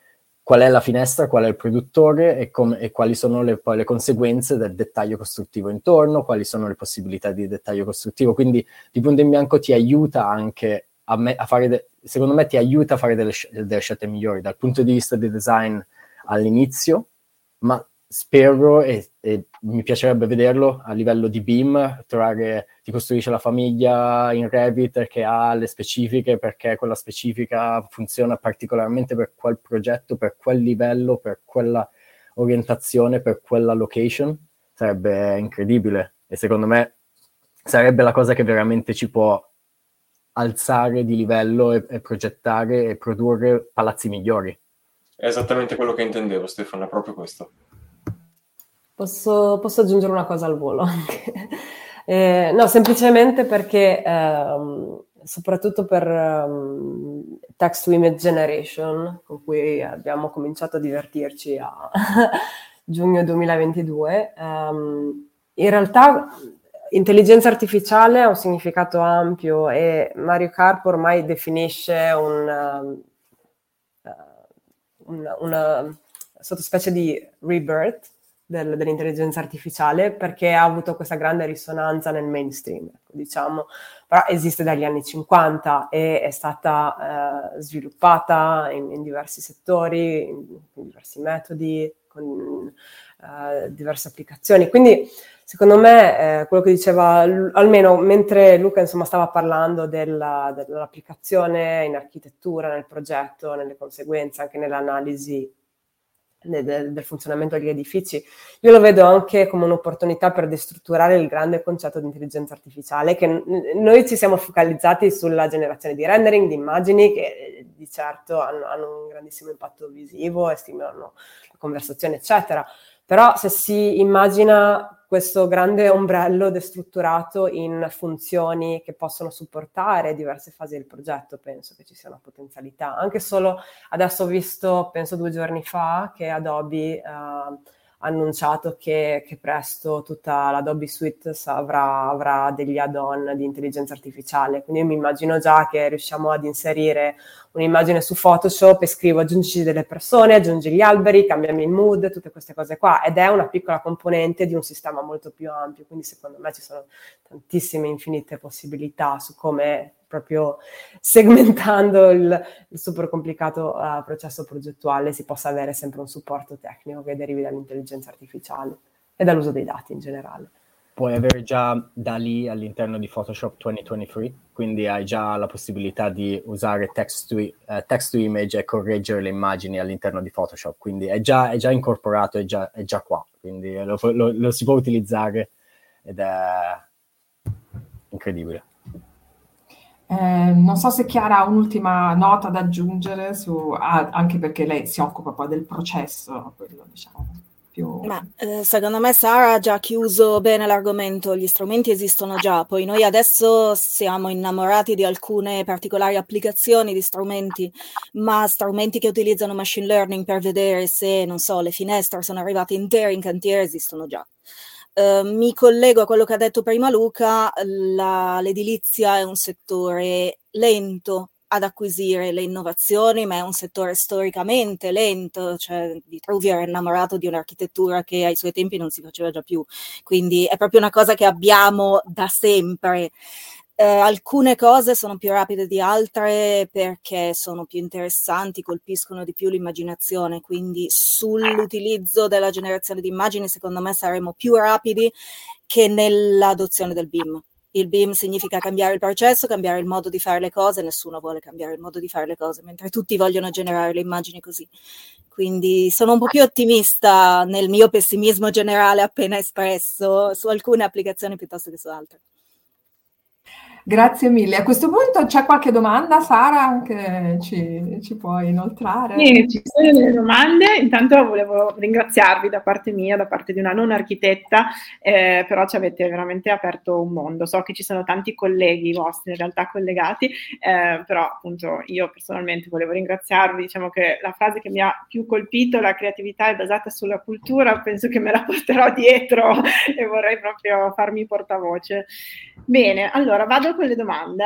qual è la finestra, qual è il produttore e, com- e quali sono le, poi le conseguenze del dettaglio costruttivo intorno, quali sono le possibilità di dettaglio costruttivo. Quindi di punto in bianco ti aiuta anche a, me- a fare, de- secondo me ti aiuta a fare delle, sc- delle scelte migliori dal punto di vista di design all'inizio, ma spero e, e, mi piacerebbe vederlo a livello di BIM, trovare, ti costruisce la famiglia in Revit che ha le specifiche perché quella specifica funziona particolarmente per quel progetto, per quel livello, per quella orientazione, per quella location, sarebbe incredibile e secondo me sarebbe la cosa che veramente ci può alzare di livello e, e progettare e produrre palazzi migliori. È esattamente quello che intendevo, Stefano, è proprio questo. Posso, posso aggiungere una cosa al volo eh, no, semplicemente perché, ehm, soprattutto per um, text to image generation, con cui abbiamo cominciato a divertirci a giugno 2022, ehm, in realtà intelligenza artificiale ha un significato ampio e Mario Carpo ormai definisce un una, una sottospecie di rebirth del, dell'intelligenza artificiale perché ha avuto questa grande risonanza nel mainstream, ecco, diciamo, però esiste dagli anni 50 e è stata eh, sviluppata in, in, diversi settori, in, in, diversi metodi, con eh, diverse applicazioni. Quindi secondo me eh, quello che diceva, almeno mentre Luca insomma, stava parlando della, dell'applicazione in architettura, nel progetto, nelle conseguenze, anche nell'analisi del, del, funzionamento degli edifici, io lo vedo anche come un'opportunità per destrutturare il grande concetto di intelligenza artificiale, che noi ci siamo focalizzati sulla generazione di rendering, di immagini, che di certo hanno, hanno un grandissimo impatto visivo e stimolano la conversazione, eccetera. Però se si immagina questo grande ombrello destrutturato in funzioni che possono supportare diverse fasi del progetto, penso che ci sia una potenzialità. Anche solo adesso ho visto, penso due giorni fa, che Adobe uh, annunciato che, che, presto tutta l'Adobe Suite avrà, avrà, degli add-on di intelligenza artificiale. Quindi io mi immagino già che riusciamo ad inserire un'immagine su Photoshop e scrivo aggiungi delle persone, aggiungi gli alberi, cambiami il mood, tutte queste cose qua. Ed è una piccola componente di un sistema molto più ampio. Quindi secondo me ci sono tantissime infinite possibilità su come proprio segmentando il, il super complicato uh, processo progettuale si possa avere sempre un supporto tecnico che derivi dall'intelligenza artificiale e dall'uso dei dati in generale. Puoi avere già da lì all'interno di Photoshop 2023, quindi hai già la possibilità di usare text to, uh, image e correggere le immagini all'interno di Photoshop, quindi è già, è già incorporato, è già, è già qua, quindi lo, lo, lo si può utilizzare ed è incredibile. Eh, non so se Chiara ha un'ultima nota da aggiungere, su, ah, anche perché lei si occupa poi del processo, quello diciamo. Ma, eh, secondo me Sara ha già chiuso bene l'argomento, gli strumenti esistono già, poi noi adesso siamo innamorati di alcune particolari applicazioni di strumenti, ma strumenti che utilizzano machine learning per vedere se, non so, le finestre sono arrivate intere in cantiere esistono già. Ehm, mi collego a quello che ha detto prima Luca, la, l'edilizia è un settore lento ad acquisire le innovazioni, ma è un settore storicamente lento, cioè Vitruvi era innamorato di un'architettura che ai suoi tempi non si faceva già più, quindi è proprio una cosa che abbiamo da sempre. Eh, alcune cose sono più rapide di altre perché sono più interessanti, colpiscono di più l'immaginazione, quindi sull'utilizzo della generazione di immagini secondo me saremo più rapidi che nell'adozione del BIM. Il BIM significa cambiare il processo, cambiare il modo di fare le cose, nessuno vuole cambiare il modo di fare le cose, mentre tutti vogliono generare le immagini così. Quindi sono un po' più ottimista nel mio pessimismo generale appena espresso su alcune applicazioni piuttosto che su altre. Grazie mille. A questo punto c'è qualche domanda, Sara, che ci, ci puoi inoltrare? Sì, ci sono delle domande. Intanto volevo ringraziarvi da parte mia, da parte di una non architetta, eh, però ci avete veramente aperto un mondo. So che ci sono tanti colleghi vostri in realtà collegati, eh, però appunto io personalmente volevo ringraziarvi. Diciamo che la frase che mi ha più colpito, la creatività è basata sulla cultura, penso che me la porterò dietro e vorrei proprio farmi portavoce. Bene, allora vado con le domande.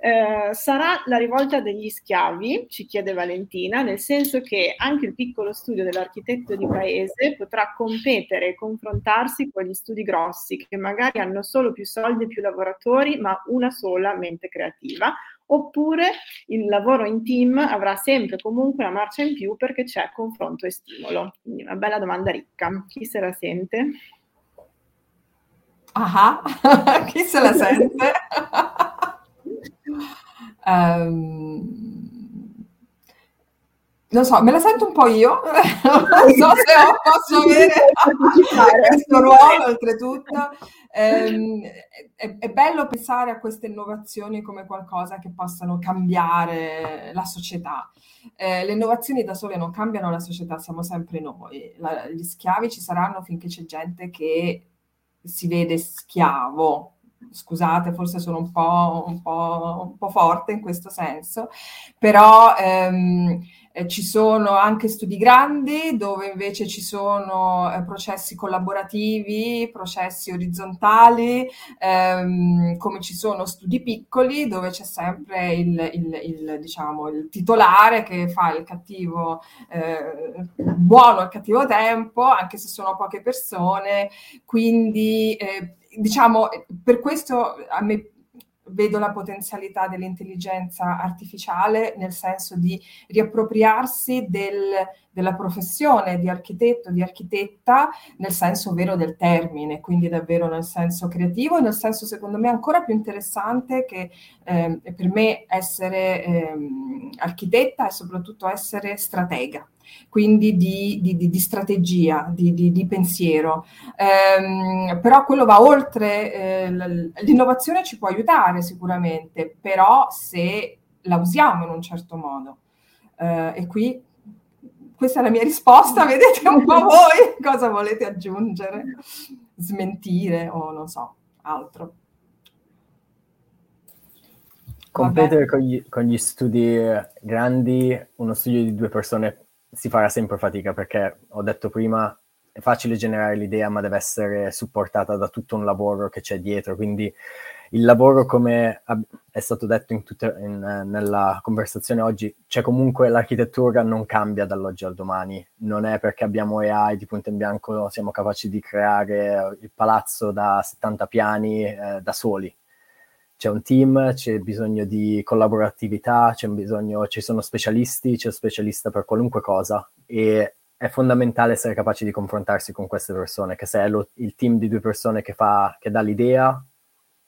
Eh, sarà la rivolta degli schiavi, ci chiede Valentina, nel senso che anche il piccolo studio dell'architetto di paese potrà competere e confrontarsi con gli studi grossi che magari hanno solo più soldi e più lavoratori, ma una sola mente creativa, oppure il lavoro in team avrà sempre comunque una marcia in più perché c'è confronto e stimolo. Quindi una bella domanda ricca. Chi se la sente? Ah, chi se la sente? um, non so, me la sento un po' io, non so se ho, posso avere questo ruolo oltretutto. Um, è, è, bello pensare a queste innovazioni come qualcosa che possano cambiare la società. Eh, le innovazioni da sole non cambiano la società, siamo sempre noi. La, gli schiavi ci saranno finché c'è gente che si vede schiavo. Scusate, forse sono un po', un po', un po forte in questo senso, però ehm, eh, ci sono anche studi grandi dove invece ci sono eh, processi collaborativi, processi orizzontali, ehm, come ci sono studi piccoli dove c'è sempre il, il, il, diciamo, il titolare che fa il cattivo eh, buono al cattivo tempo, anche se sono poche persone. Quindi eh, diciamo per questo a me vedo la potenzialità dell'intelligenza artificiale nel senso di riappropriarsi del, della professione di architetto, di architetta, nel senso vero del termine, quindi davvero nel senso creativo e nel senso secondo me ancora più interessante che eh, per me essere eh, architetta è soprattutto essere stratega quindi di, di, di, di strategia, di, pensiero. Um, però quello va oltre, eh, l'innovazione ci può aiutare sicuramente, però se la usiamo in un certo modo. Uh, e qui questa è la mia risposta, vedete un po' voi cosa volete aggiungere, smentire o non so, altro. Competere con gli, con gli, studi grandi, uno studio di due persone si farà sempre fatica perché ho detto prima è facile generare l'idea ma deve essere supportata da tutto un lavoro che c'è dietro. Quindi il lavoro come è stato detto in tutte, in, nella conversazione oggi c'è comunque l'architettura non cambia dall'oggi al domani. Non è perché abbiamo AI di punto in bianco siamo capaci di creare il palazzo da 70 piani eh, da soli c'è un team, c'è bisogno di collaboratività, bisogno, ci sono specialisti, c'è specialista per qualunque cosa. E è fondamentale essere capaci di confrontarsi con queste persone, che se è lo, il team di due persone che, fa, che dà l'idea,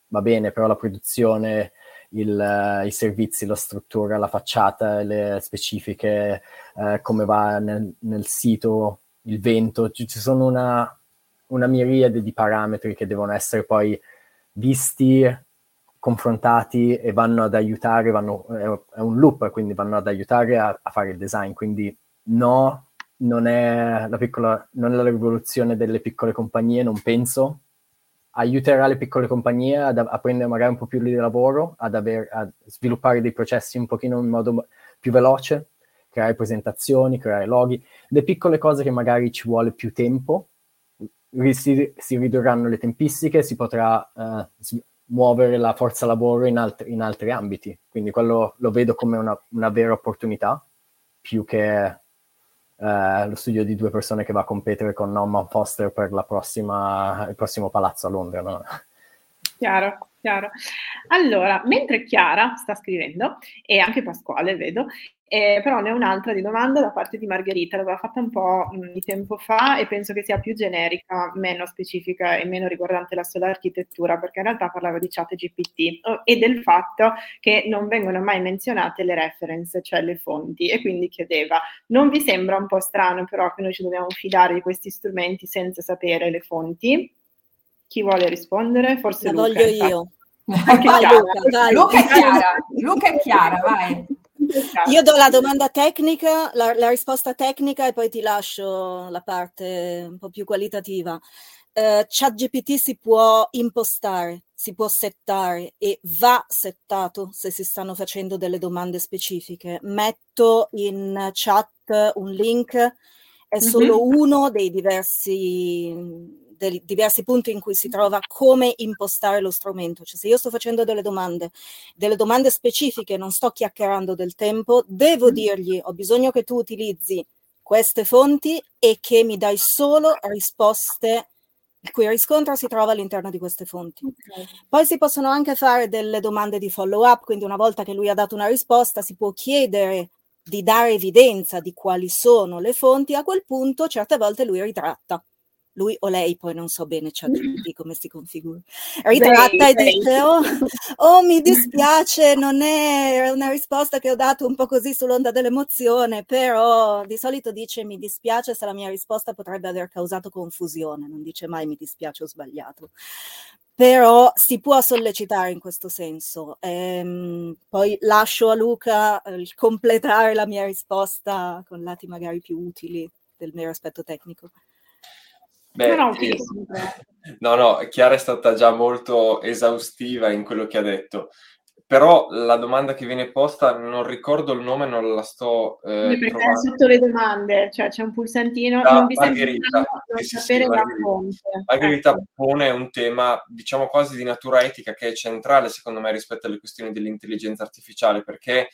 va bene, però la produzione, il, i servizi, la struttura, la facciata, le specifiche, eh, come va nel, nel, sito, il vento, ci, ci sono una, una miriade di parametri che devono essere poi visti confrontati e vanno ad aiutare, vanno, è un loop, quindi vanno ad aiutare a, a, fare il design. Quindi no, non è, la piccola, non è la rivoluzione delle piccole compagnie, non penso. Aiuterà le piccole compagnie ad, a prendere magari un po' più di lavoro, ad aver, a sviluppare dei processi un pochino in modo più veloce, creare presentazioni, creare loghi, le piccole cose che magari ci vuole più tempo, si, si ridurranno le tempistiche, si potrà uh, muovere la forza lavoro in, alt- in altri ambiti. Quindi quello lo vedo come una, una vera opportunità, più che eh, lo studio di due persone che va a competere con Norman Foster per prossima, il prossimo palazzo a Londra. No? Chiaro, chiaro. Allora, mentre Chiara sta scrivendo, e anche Pasquale vedo, eh, però ne ho un'altra di domanda da parte di Margherita, l'aveva fatta un po' mh, di tempo fa e penso che sia più generica, meno specifica e meno riguardante la sola architettura, perché in realtà parlava di chat GPT oh, e del fatto che non vengono mai menzionate le reference, cioè le fonti, e quindi chiedeva, non vi sembra un po' strano però che noi ci dobbiamo fidare di questi strumenti senza sapere le fonti? Chi vuole rispondere? Forse La Luca, voglio io. Anche Vai, Chiara. Luca, vai. Luca e Chiara, Luca e Chiara, vai. Io do la domanda tecnica, la, la risposta tecnica e poi ti lascio la parte un po' più qualitativa. Eh, ChatGPT si può impostare, si può settare e va settato se si stanno facendo delle domande specifiche. Metto in chat un link, è solo uno dei diversi dei diversi punti in cui si trova come impostare lo strumento. Cioè, se io sto facendo delle domande, delle domande specifiche, non sto chiacchierando del tempo, devo dirgli ho bisogno che tu utilizzi queste fonti e che mi dai solo risposte il cui riscontro si trova all'interno di queste fonti. Ok. Poi si possono anche fare delle domande di follow up, quindi una volta che lui ha dato una risposta si può chiedere di dare evidenza di quali sono le fonti, a quel punto certe volte lui ritratta lui o lei, poi non so bene ChatGPT come si configura, ritratta e dice oh, oh, mi dispiace, non è una risposta che ho dato un po' così sull'onda dell'emozione, però di solito dice mi dispiace se la mia risposta potrebbe aver causato confusione, non dice mai mi dispiace ho sbagliato. Però si può sollecitare in questo senso. Ehm, poi lascio a Luca eh, il completare la mia risposta con lati magari più utili del mio aspetto tecnico. Beh, No, no, eh, no, no, Chiara è stata già molto esaustiva in quello che ha detto, però la domanda che viene posta, non ricordo il nome, non la sto eh, perché trovando. sotto le domande, cioè c'è un pulsantino, Da non vi Margherita, sì, sì, sapere Margherita. fonte. Margherita Ecco. pone un tema, diciamo quasi di natura etica, che è centrale secondo me rispetto alle questioni dell'intelligenza artificiale, perché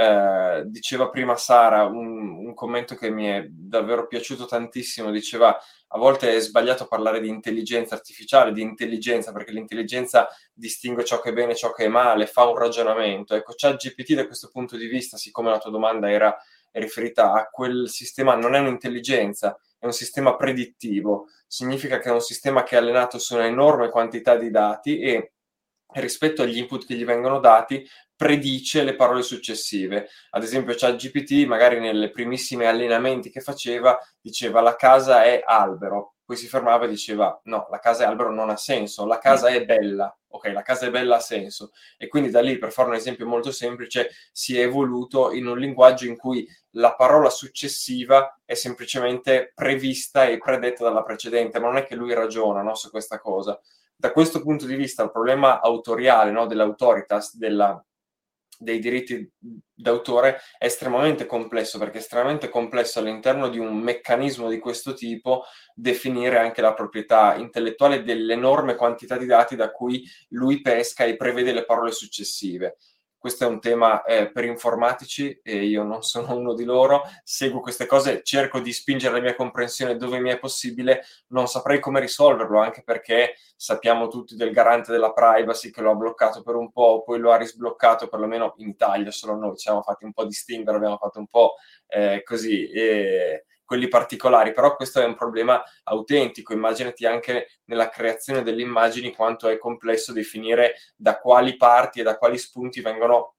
eh, diceva prima Sara un, un commento che mi è davvero piaciuto tantissimo, diceva a volte è sbagliato parlare di intelligenza artificiale, di intelligenza, perché l'intelligenza distingue ciò che è bene e ciò che è male, fa un ragionamento. Ecco, ChatGPT da questo punto di vista, siccome la tua domanda era riferita a quel sistema, non è un'intelligenza, è un sistema predittivo, significa che è un sistema che è allenato su un'enorme quantità di dati e rispetto agli input che gli vengono dati predice le parole successive. Ad esempio, ChatGPT magari nelle primissime allenamenti che faceva diceva la casa è albero, poi si fermava e diceva no, la casa è albero non ha senso, la casa è bella. Ok, la casa è bella ha senso. E quindi da lì, per fare un esempio molto semplice, si è evoluto in un linguaggio in cui la parola successiva è semplicemente prevista e predetta dalla precedente, ma non è che lui ragiona no, su questa cosa. Da questo punto di vista, il problema autoriale no, dell'autoritas, della, dei diritti d'autore è estremamente complesso perché è estremamente complesso all'interno di un meccanismo di questo tipo definire anche la proprietà intellettuale dell'enorme quantità di dati da cui lui pesca e prevede le parole successive. Questo è un tema eh, per informatici e io non sono uno di loro, seguo queste cose, cerco di spingere la mia comprensione dove mi è possibile, non saprei come risolverlo, anche perché sappiamo tutti del garante della privacy che lo ha bloccato per un po', poi lo ha risbloccato perlomeno in Italia, solo noi ci siamo fatti un po' distinguere, abbiamo fatto un po' eh, così, eh, quelli particolari, però questo è un problema autentico, immaginati anche nella creazione delle immagini quanto è complesso definire da quali parti e da quali spunti vengono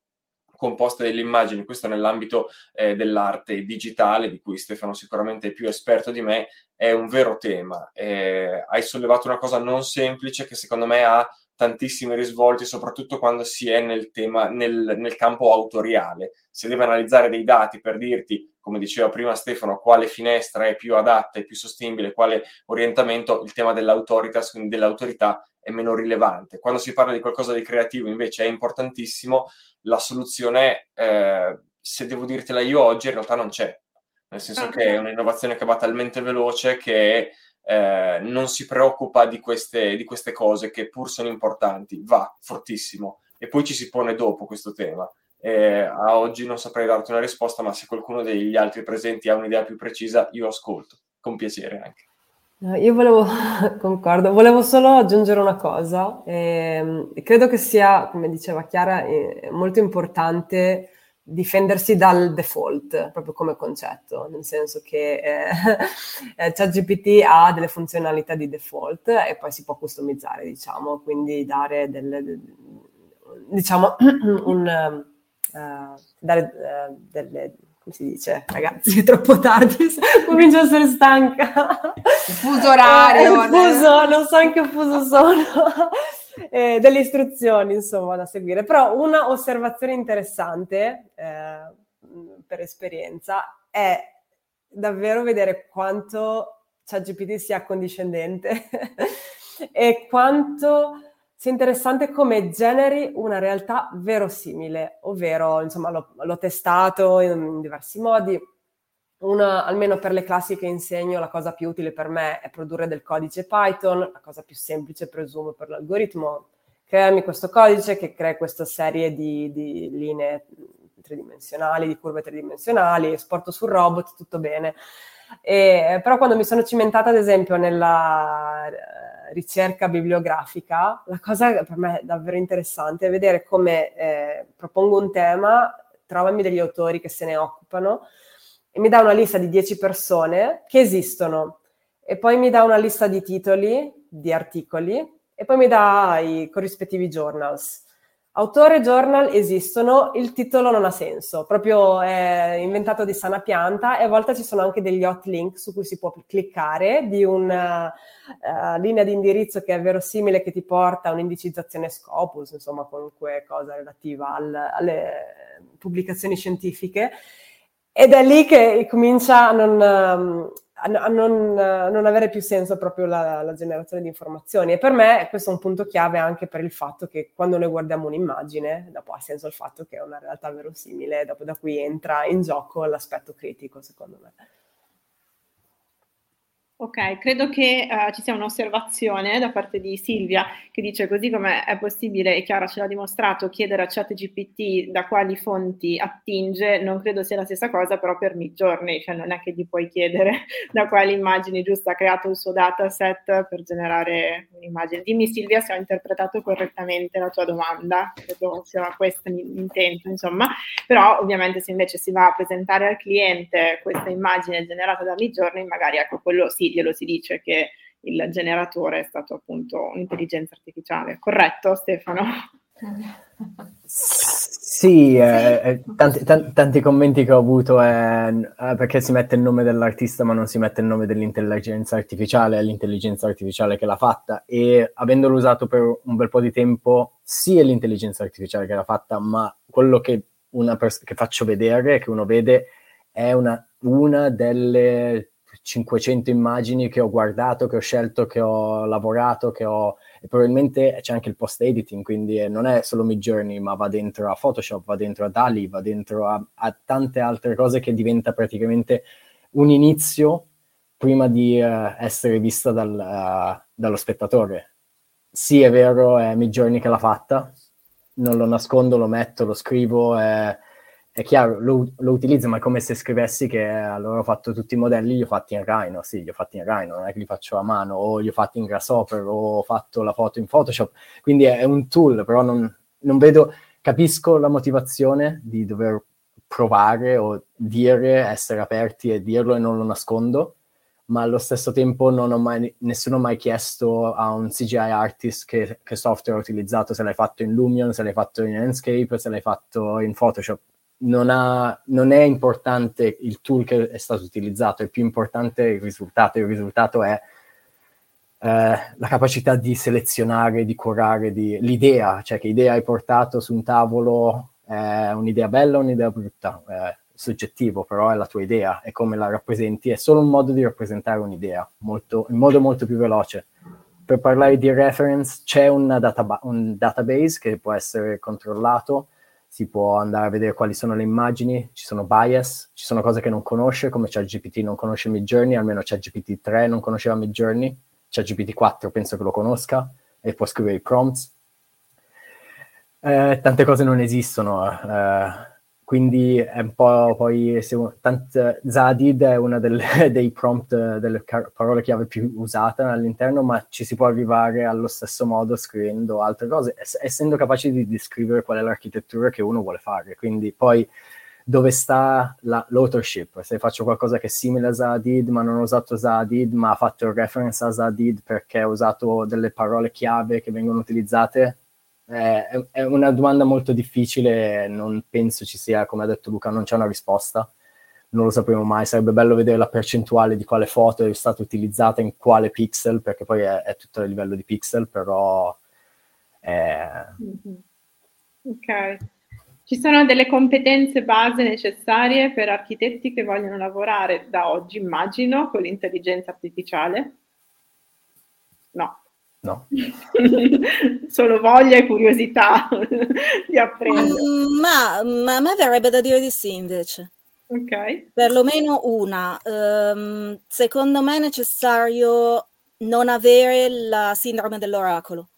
composte delle immagini, questo nell'ambito eh, dell'arte digitale, di cui Stefano sicuramente è più esperto di me, è un vero tema. Eh, hai sollevato una cosa non semplice che secondo me ha tantissimi risvolti, soprattutto quando si è nel tema, nel, nel campo autoriale. Si deve analizzare dei dati per dirti, come diceva prima Stefano, quale finestra è più adatta e più sostenibile, quale orientamento, il tema dell'autoritas, quindi dell'autorità, è meno rilevante. Quando si parla di qualcosa di creativo invece è importantissimo, la soluzione, eh, se devo dirtela io oggi, in realtà non c'è. Nel senso che è un'innovazione che va talmente veloce che eh, non si preoccupa di queste, di queste cose che pur sono importanti, va fortissimo. E poi ci si pone dopo questo tema. Eh, a oggi non saprei darti una risposta, ma se qualcuno degli altri presenti ha un'idea più precisa, io ascolto, con piacere anche. io volevo, concordo, volevo solo aggiungere una cosa. Eh, credo che sia, come diceva Chiara, eh, molto importante difendersi dal default, proprio come concetto, nel senso che eh, eh ChatGPT ha delle funzionalità di default e poi si può customizzare, diciamo, quindi dare delle, diciamo, un, uh, dare uh, delle come si dice, ragazzi, è troppo tardi, comincio a essere stanca. Il fuso orario. Eh, fuso, non so in che fuso sono. Eh, delle istruzioni, insomma, da seguire. Però una osservazione interessante, eh, per esperienza, è davvero vedere quanto ChatGPT sia accondiscendente e quanto sia interessante come generi una realtà verosimile, ovvero, insomma, l'ho, l'ho testato in, in, diversi modi. Una, almeno per le classi che insegno, la cosa più utile per me è produrre del codice Python, la cosa più semplice, presumo, per l'algoritmo, crearmi questo codice che crea questa serie di, di linee tridimensionali, di curve tridimensionali, esporto sul robot, tutto bene. E, però quando mi sono cimentata, ad esempio, nella ricerca bibliografica, la cosa per me è davvero interessante è vedere come eh, propongo un tema, trovami degli autori che se ne occupano e mi dà una lista di 10 persone che esistono e poi mi dà una lista di titoli, di articoli e poi mi dà i corrispettivi journals. Autore e journal esistono, il titolo non ha senso, proprio è inventato di sana pianta e a volte ci sono anche degli hot link su cui si può cliccare di una uh, linea di indirizzo che è verosimile che ti porta a un'indicizzazione Scopus, insomma qualunque cosa relativa al, alle pubblicazioni scientifiche. Ed è lì che comincia a non, um, a non, a non, avere più senso proprio la, la, generazione di informazioni. E per me questo è un punto chiave anche per il fatto che quando noi guardiamo un'immagine, dopo ha senso il fatto che è una realtà verosimile, dopo da qui entra in gioco l'aspetto critico, secondo me. Ok, credo che uh, ci sia un'osservazione da parte di Silvia che dice così come è possibile, e Chiara ce l'ha dimostrato, chiedere a ChatGPT da quali fonti attinge, non credo sia la stessa cosa però per Midjourney, cioè non è che gli puoi chiedere da quali immagini giusto ha creato il suo dataset per generare un'immagine. Dimmi Silvia se ho interpretato correttamente la tua domanda, credo sia questo l'intento insomma, però ovviamente se invece si va a presentare al cliente questa immagine generata da Midjourney, magari ecco quello sì glielo si dice che il generatore è stato appunto un'intelligenza artificiale. Corretto Stefano? Sì, eh, eh, tanti, tanti, tanti, commenti che ho avuto è eh, perché si mette il nome dell'artista ma non si mette il nome dell'intelligenza artificiale, è l'intelligenza artificiale che l'ha fatta e avendolo usato per un bel po' di tempo, sì è l'intelligenza artificiale che l'ha fatta, ma quello che, pers- che faccio vedere, che uno vede, è una, una delle 500 immagini che ho guardato, che ho scelto, che ho lavorato, che ho... E probabilmente c'è anche il post-editing, quindi non è solo Midjourney, ma va dentro a Photoshop, va dentro a Dali, va dentro a, a tante altre cose che diventa praticamente un inizio prima di uh, essere vista dal, uh, dallo spettatore. Sì, è vero, è Midjourney che l'ha fatta, non lo nascondo, lo metto, lo scrivo, è è chiaro, lo, lo, utilizzo, ma è come se scrivessi che allora ho fatto tutti i modelli, li ho fatti in Rhino, sì, li ho fatti in Rhino, non è che li faccio a mano, o li ho fatti in Grasshopper, o ho fatto la foto in Photoshop, quindi è, è un tool, però non, non, vedo, capisco la motivazione di dover provare o dire, essere aperti e dirlo e non lo nascondo, ma allo stesso tempo non ho mai, nessuno ha mai chiesto a un CGI artist che, che software ha utilizzato, se l'hai fatto in Lumion, se l'hai fatto in Landscape, se l'hai fatto in Photoshop non, ha, non, è importante il tool che è stato utilizzato, è più importante il risultato. Il risultato è eh, la capacità di selezionare, di curare, di, l'idea, cioè che idea hai portato su un tavolo, è un'idea bella o un'idea brutta, è soggettivo, però è la tua idea e come la rappresenti, è solo un modo di rappresentare un'idea, molto, in modo molto più veloce. Per parlare di reference c'è data, un database che può essere controllato, si può andare a vedere quali sono le immagini, ci sono bias, ci sono cose che non conosce, come ChatGPT non conosce Midjourney, almeno ChatGPT 3 non conosceva Midjourney, ChatGPT 4 penso che lo conosca e può scrivere i prompts. Eh, tante cose non esistono. Eh, quindi è un po' poi se, tant, Zadid è una delle, dei prompt, delle car- parole chiave più usate all'interno, ma ci si può arrivare allo stesso modo scrivendo altre cose, ess- essendo capaci di descrivere qual è l'architettura che uno vuole fare. Quindi poi dove sta la, l'authorship? Se faccio qualcosa che è simile a Zadid, ma non ho usato Zadid, ma ha fatto reference a Zadid perché ho usato delle parole chiave che vengono utilizzate, è, è una domanda molto difficile, non penso ci sia, come ha detto Luca, non c'è una risposta, non lo sapremo mai, sarebbe bello vedere la percentuale di quale foto è stata utilizzata in quale pixel, perché poi è, è tutto a livello di pixel, però... È... Mm-hmm. Ok. Ci sono delle competenze base necessarie per architetti che vogliono lavorare da oggi, immagino, con l'intelligenza artificiale? No. No. Solo voglia e curiosità di apprendere. Mm, ma, ma, a me verrebbe da dire di sì invece. Ok. Perlomeno una. Um, secondo me è necessario non avere la sindrome dell'oracolo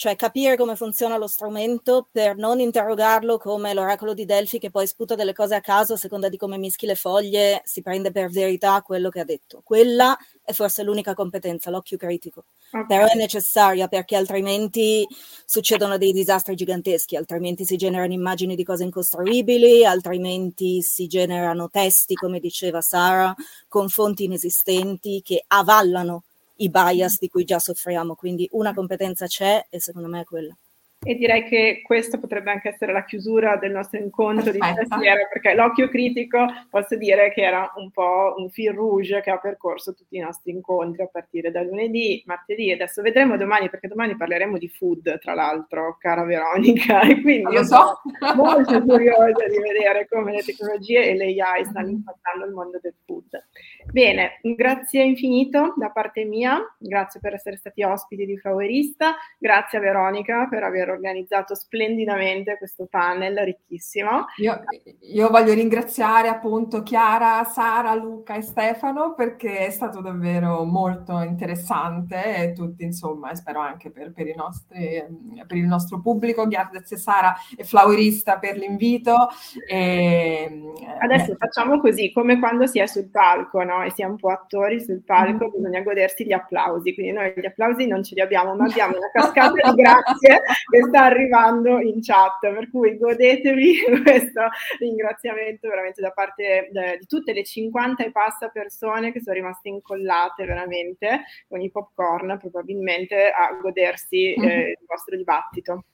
cioè capire come funziona lo strumento per non interrogarlo come l'oracolo di Delphi che poi sputa delle cose a caso a seconda di come mischi le foglie, si prende per verità quello che ha detto. Quella è forse l'unica competenza, l'occhio critico, okay. però è necessaria perché altrimenti succedono dei disastri giganteschi, altrimenti si generano immagini di cose incostruibili, altrimenti si generano testi, come diceva Sara, con fonti inesistenti che avallano i bias di cui già soffriamo, quindi una competenza c'è e secondo me è quella. E direi che questa potrebbe anche essere la chiusura del nostro incontro Perfetta. di stasera, perché l'occhio critico posso dire che era un po' un fil rouge che ha percorso tutti i nostri incontri a partire da lunedì, martedì e adesso vedremo domani, perché domani parleremo di food, tra l'altro, cara Veronica, e quindi io so. sono molto curiosa di vedere come le tecnologie e le AI stanno impattando il mondo del food. Bene, grazie infinito da parte mia, grazie per essere stati ospiti di Flowerista, grazie a Veronica per aver organizzato splendidamente questo panel ricchissimo. Io, io, voglio ringraziare appunto Chiara, Sara, Luca e Stefano perché è stato davvero molto interessante e tutti insomma, e spero anche per, per, nostri, per il nostro pubblico. Grazie Sara e Flowerista per l'invito. E, Adesso eh. facciamo così, come quando si è sul palco no? e si è un po' attori sul palco, mm-hmm. bisogna godersi gli applausi. Quindi noi gli applausi non ce li abbiamo, ma abbiamo una cascata di grazie che sta arrivando in chat, per cui godetevi questo ringraziamento veramente da parte eh, di tutte le 50 e passa persone che sono rimaste incollate veramente con i popcorn probabilmente a godersi eh, mm-hmm. il vostro dibattito.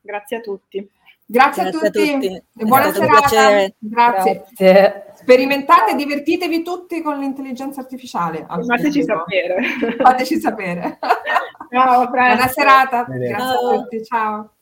Grazie a tutti. Grazie, Grazie a, tutti. a tutti. E buona serata. Grazie. Grazie. Sperimentate, divertitevi tutti con l'intelligenza artificiale. Fateci sapere. Fateci sapere. Ciao, Buona serata. Grazie Ciao. a tutti. Ciao.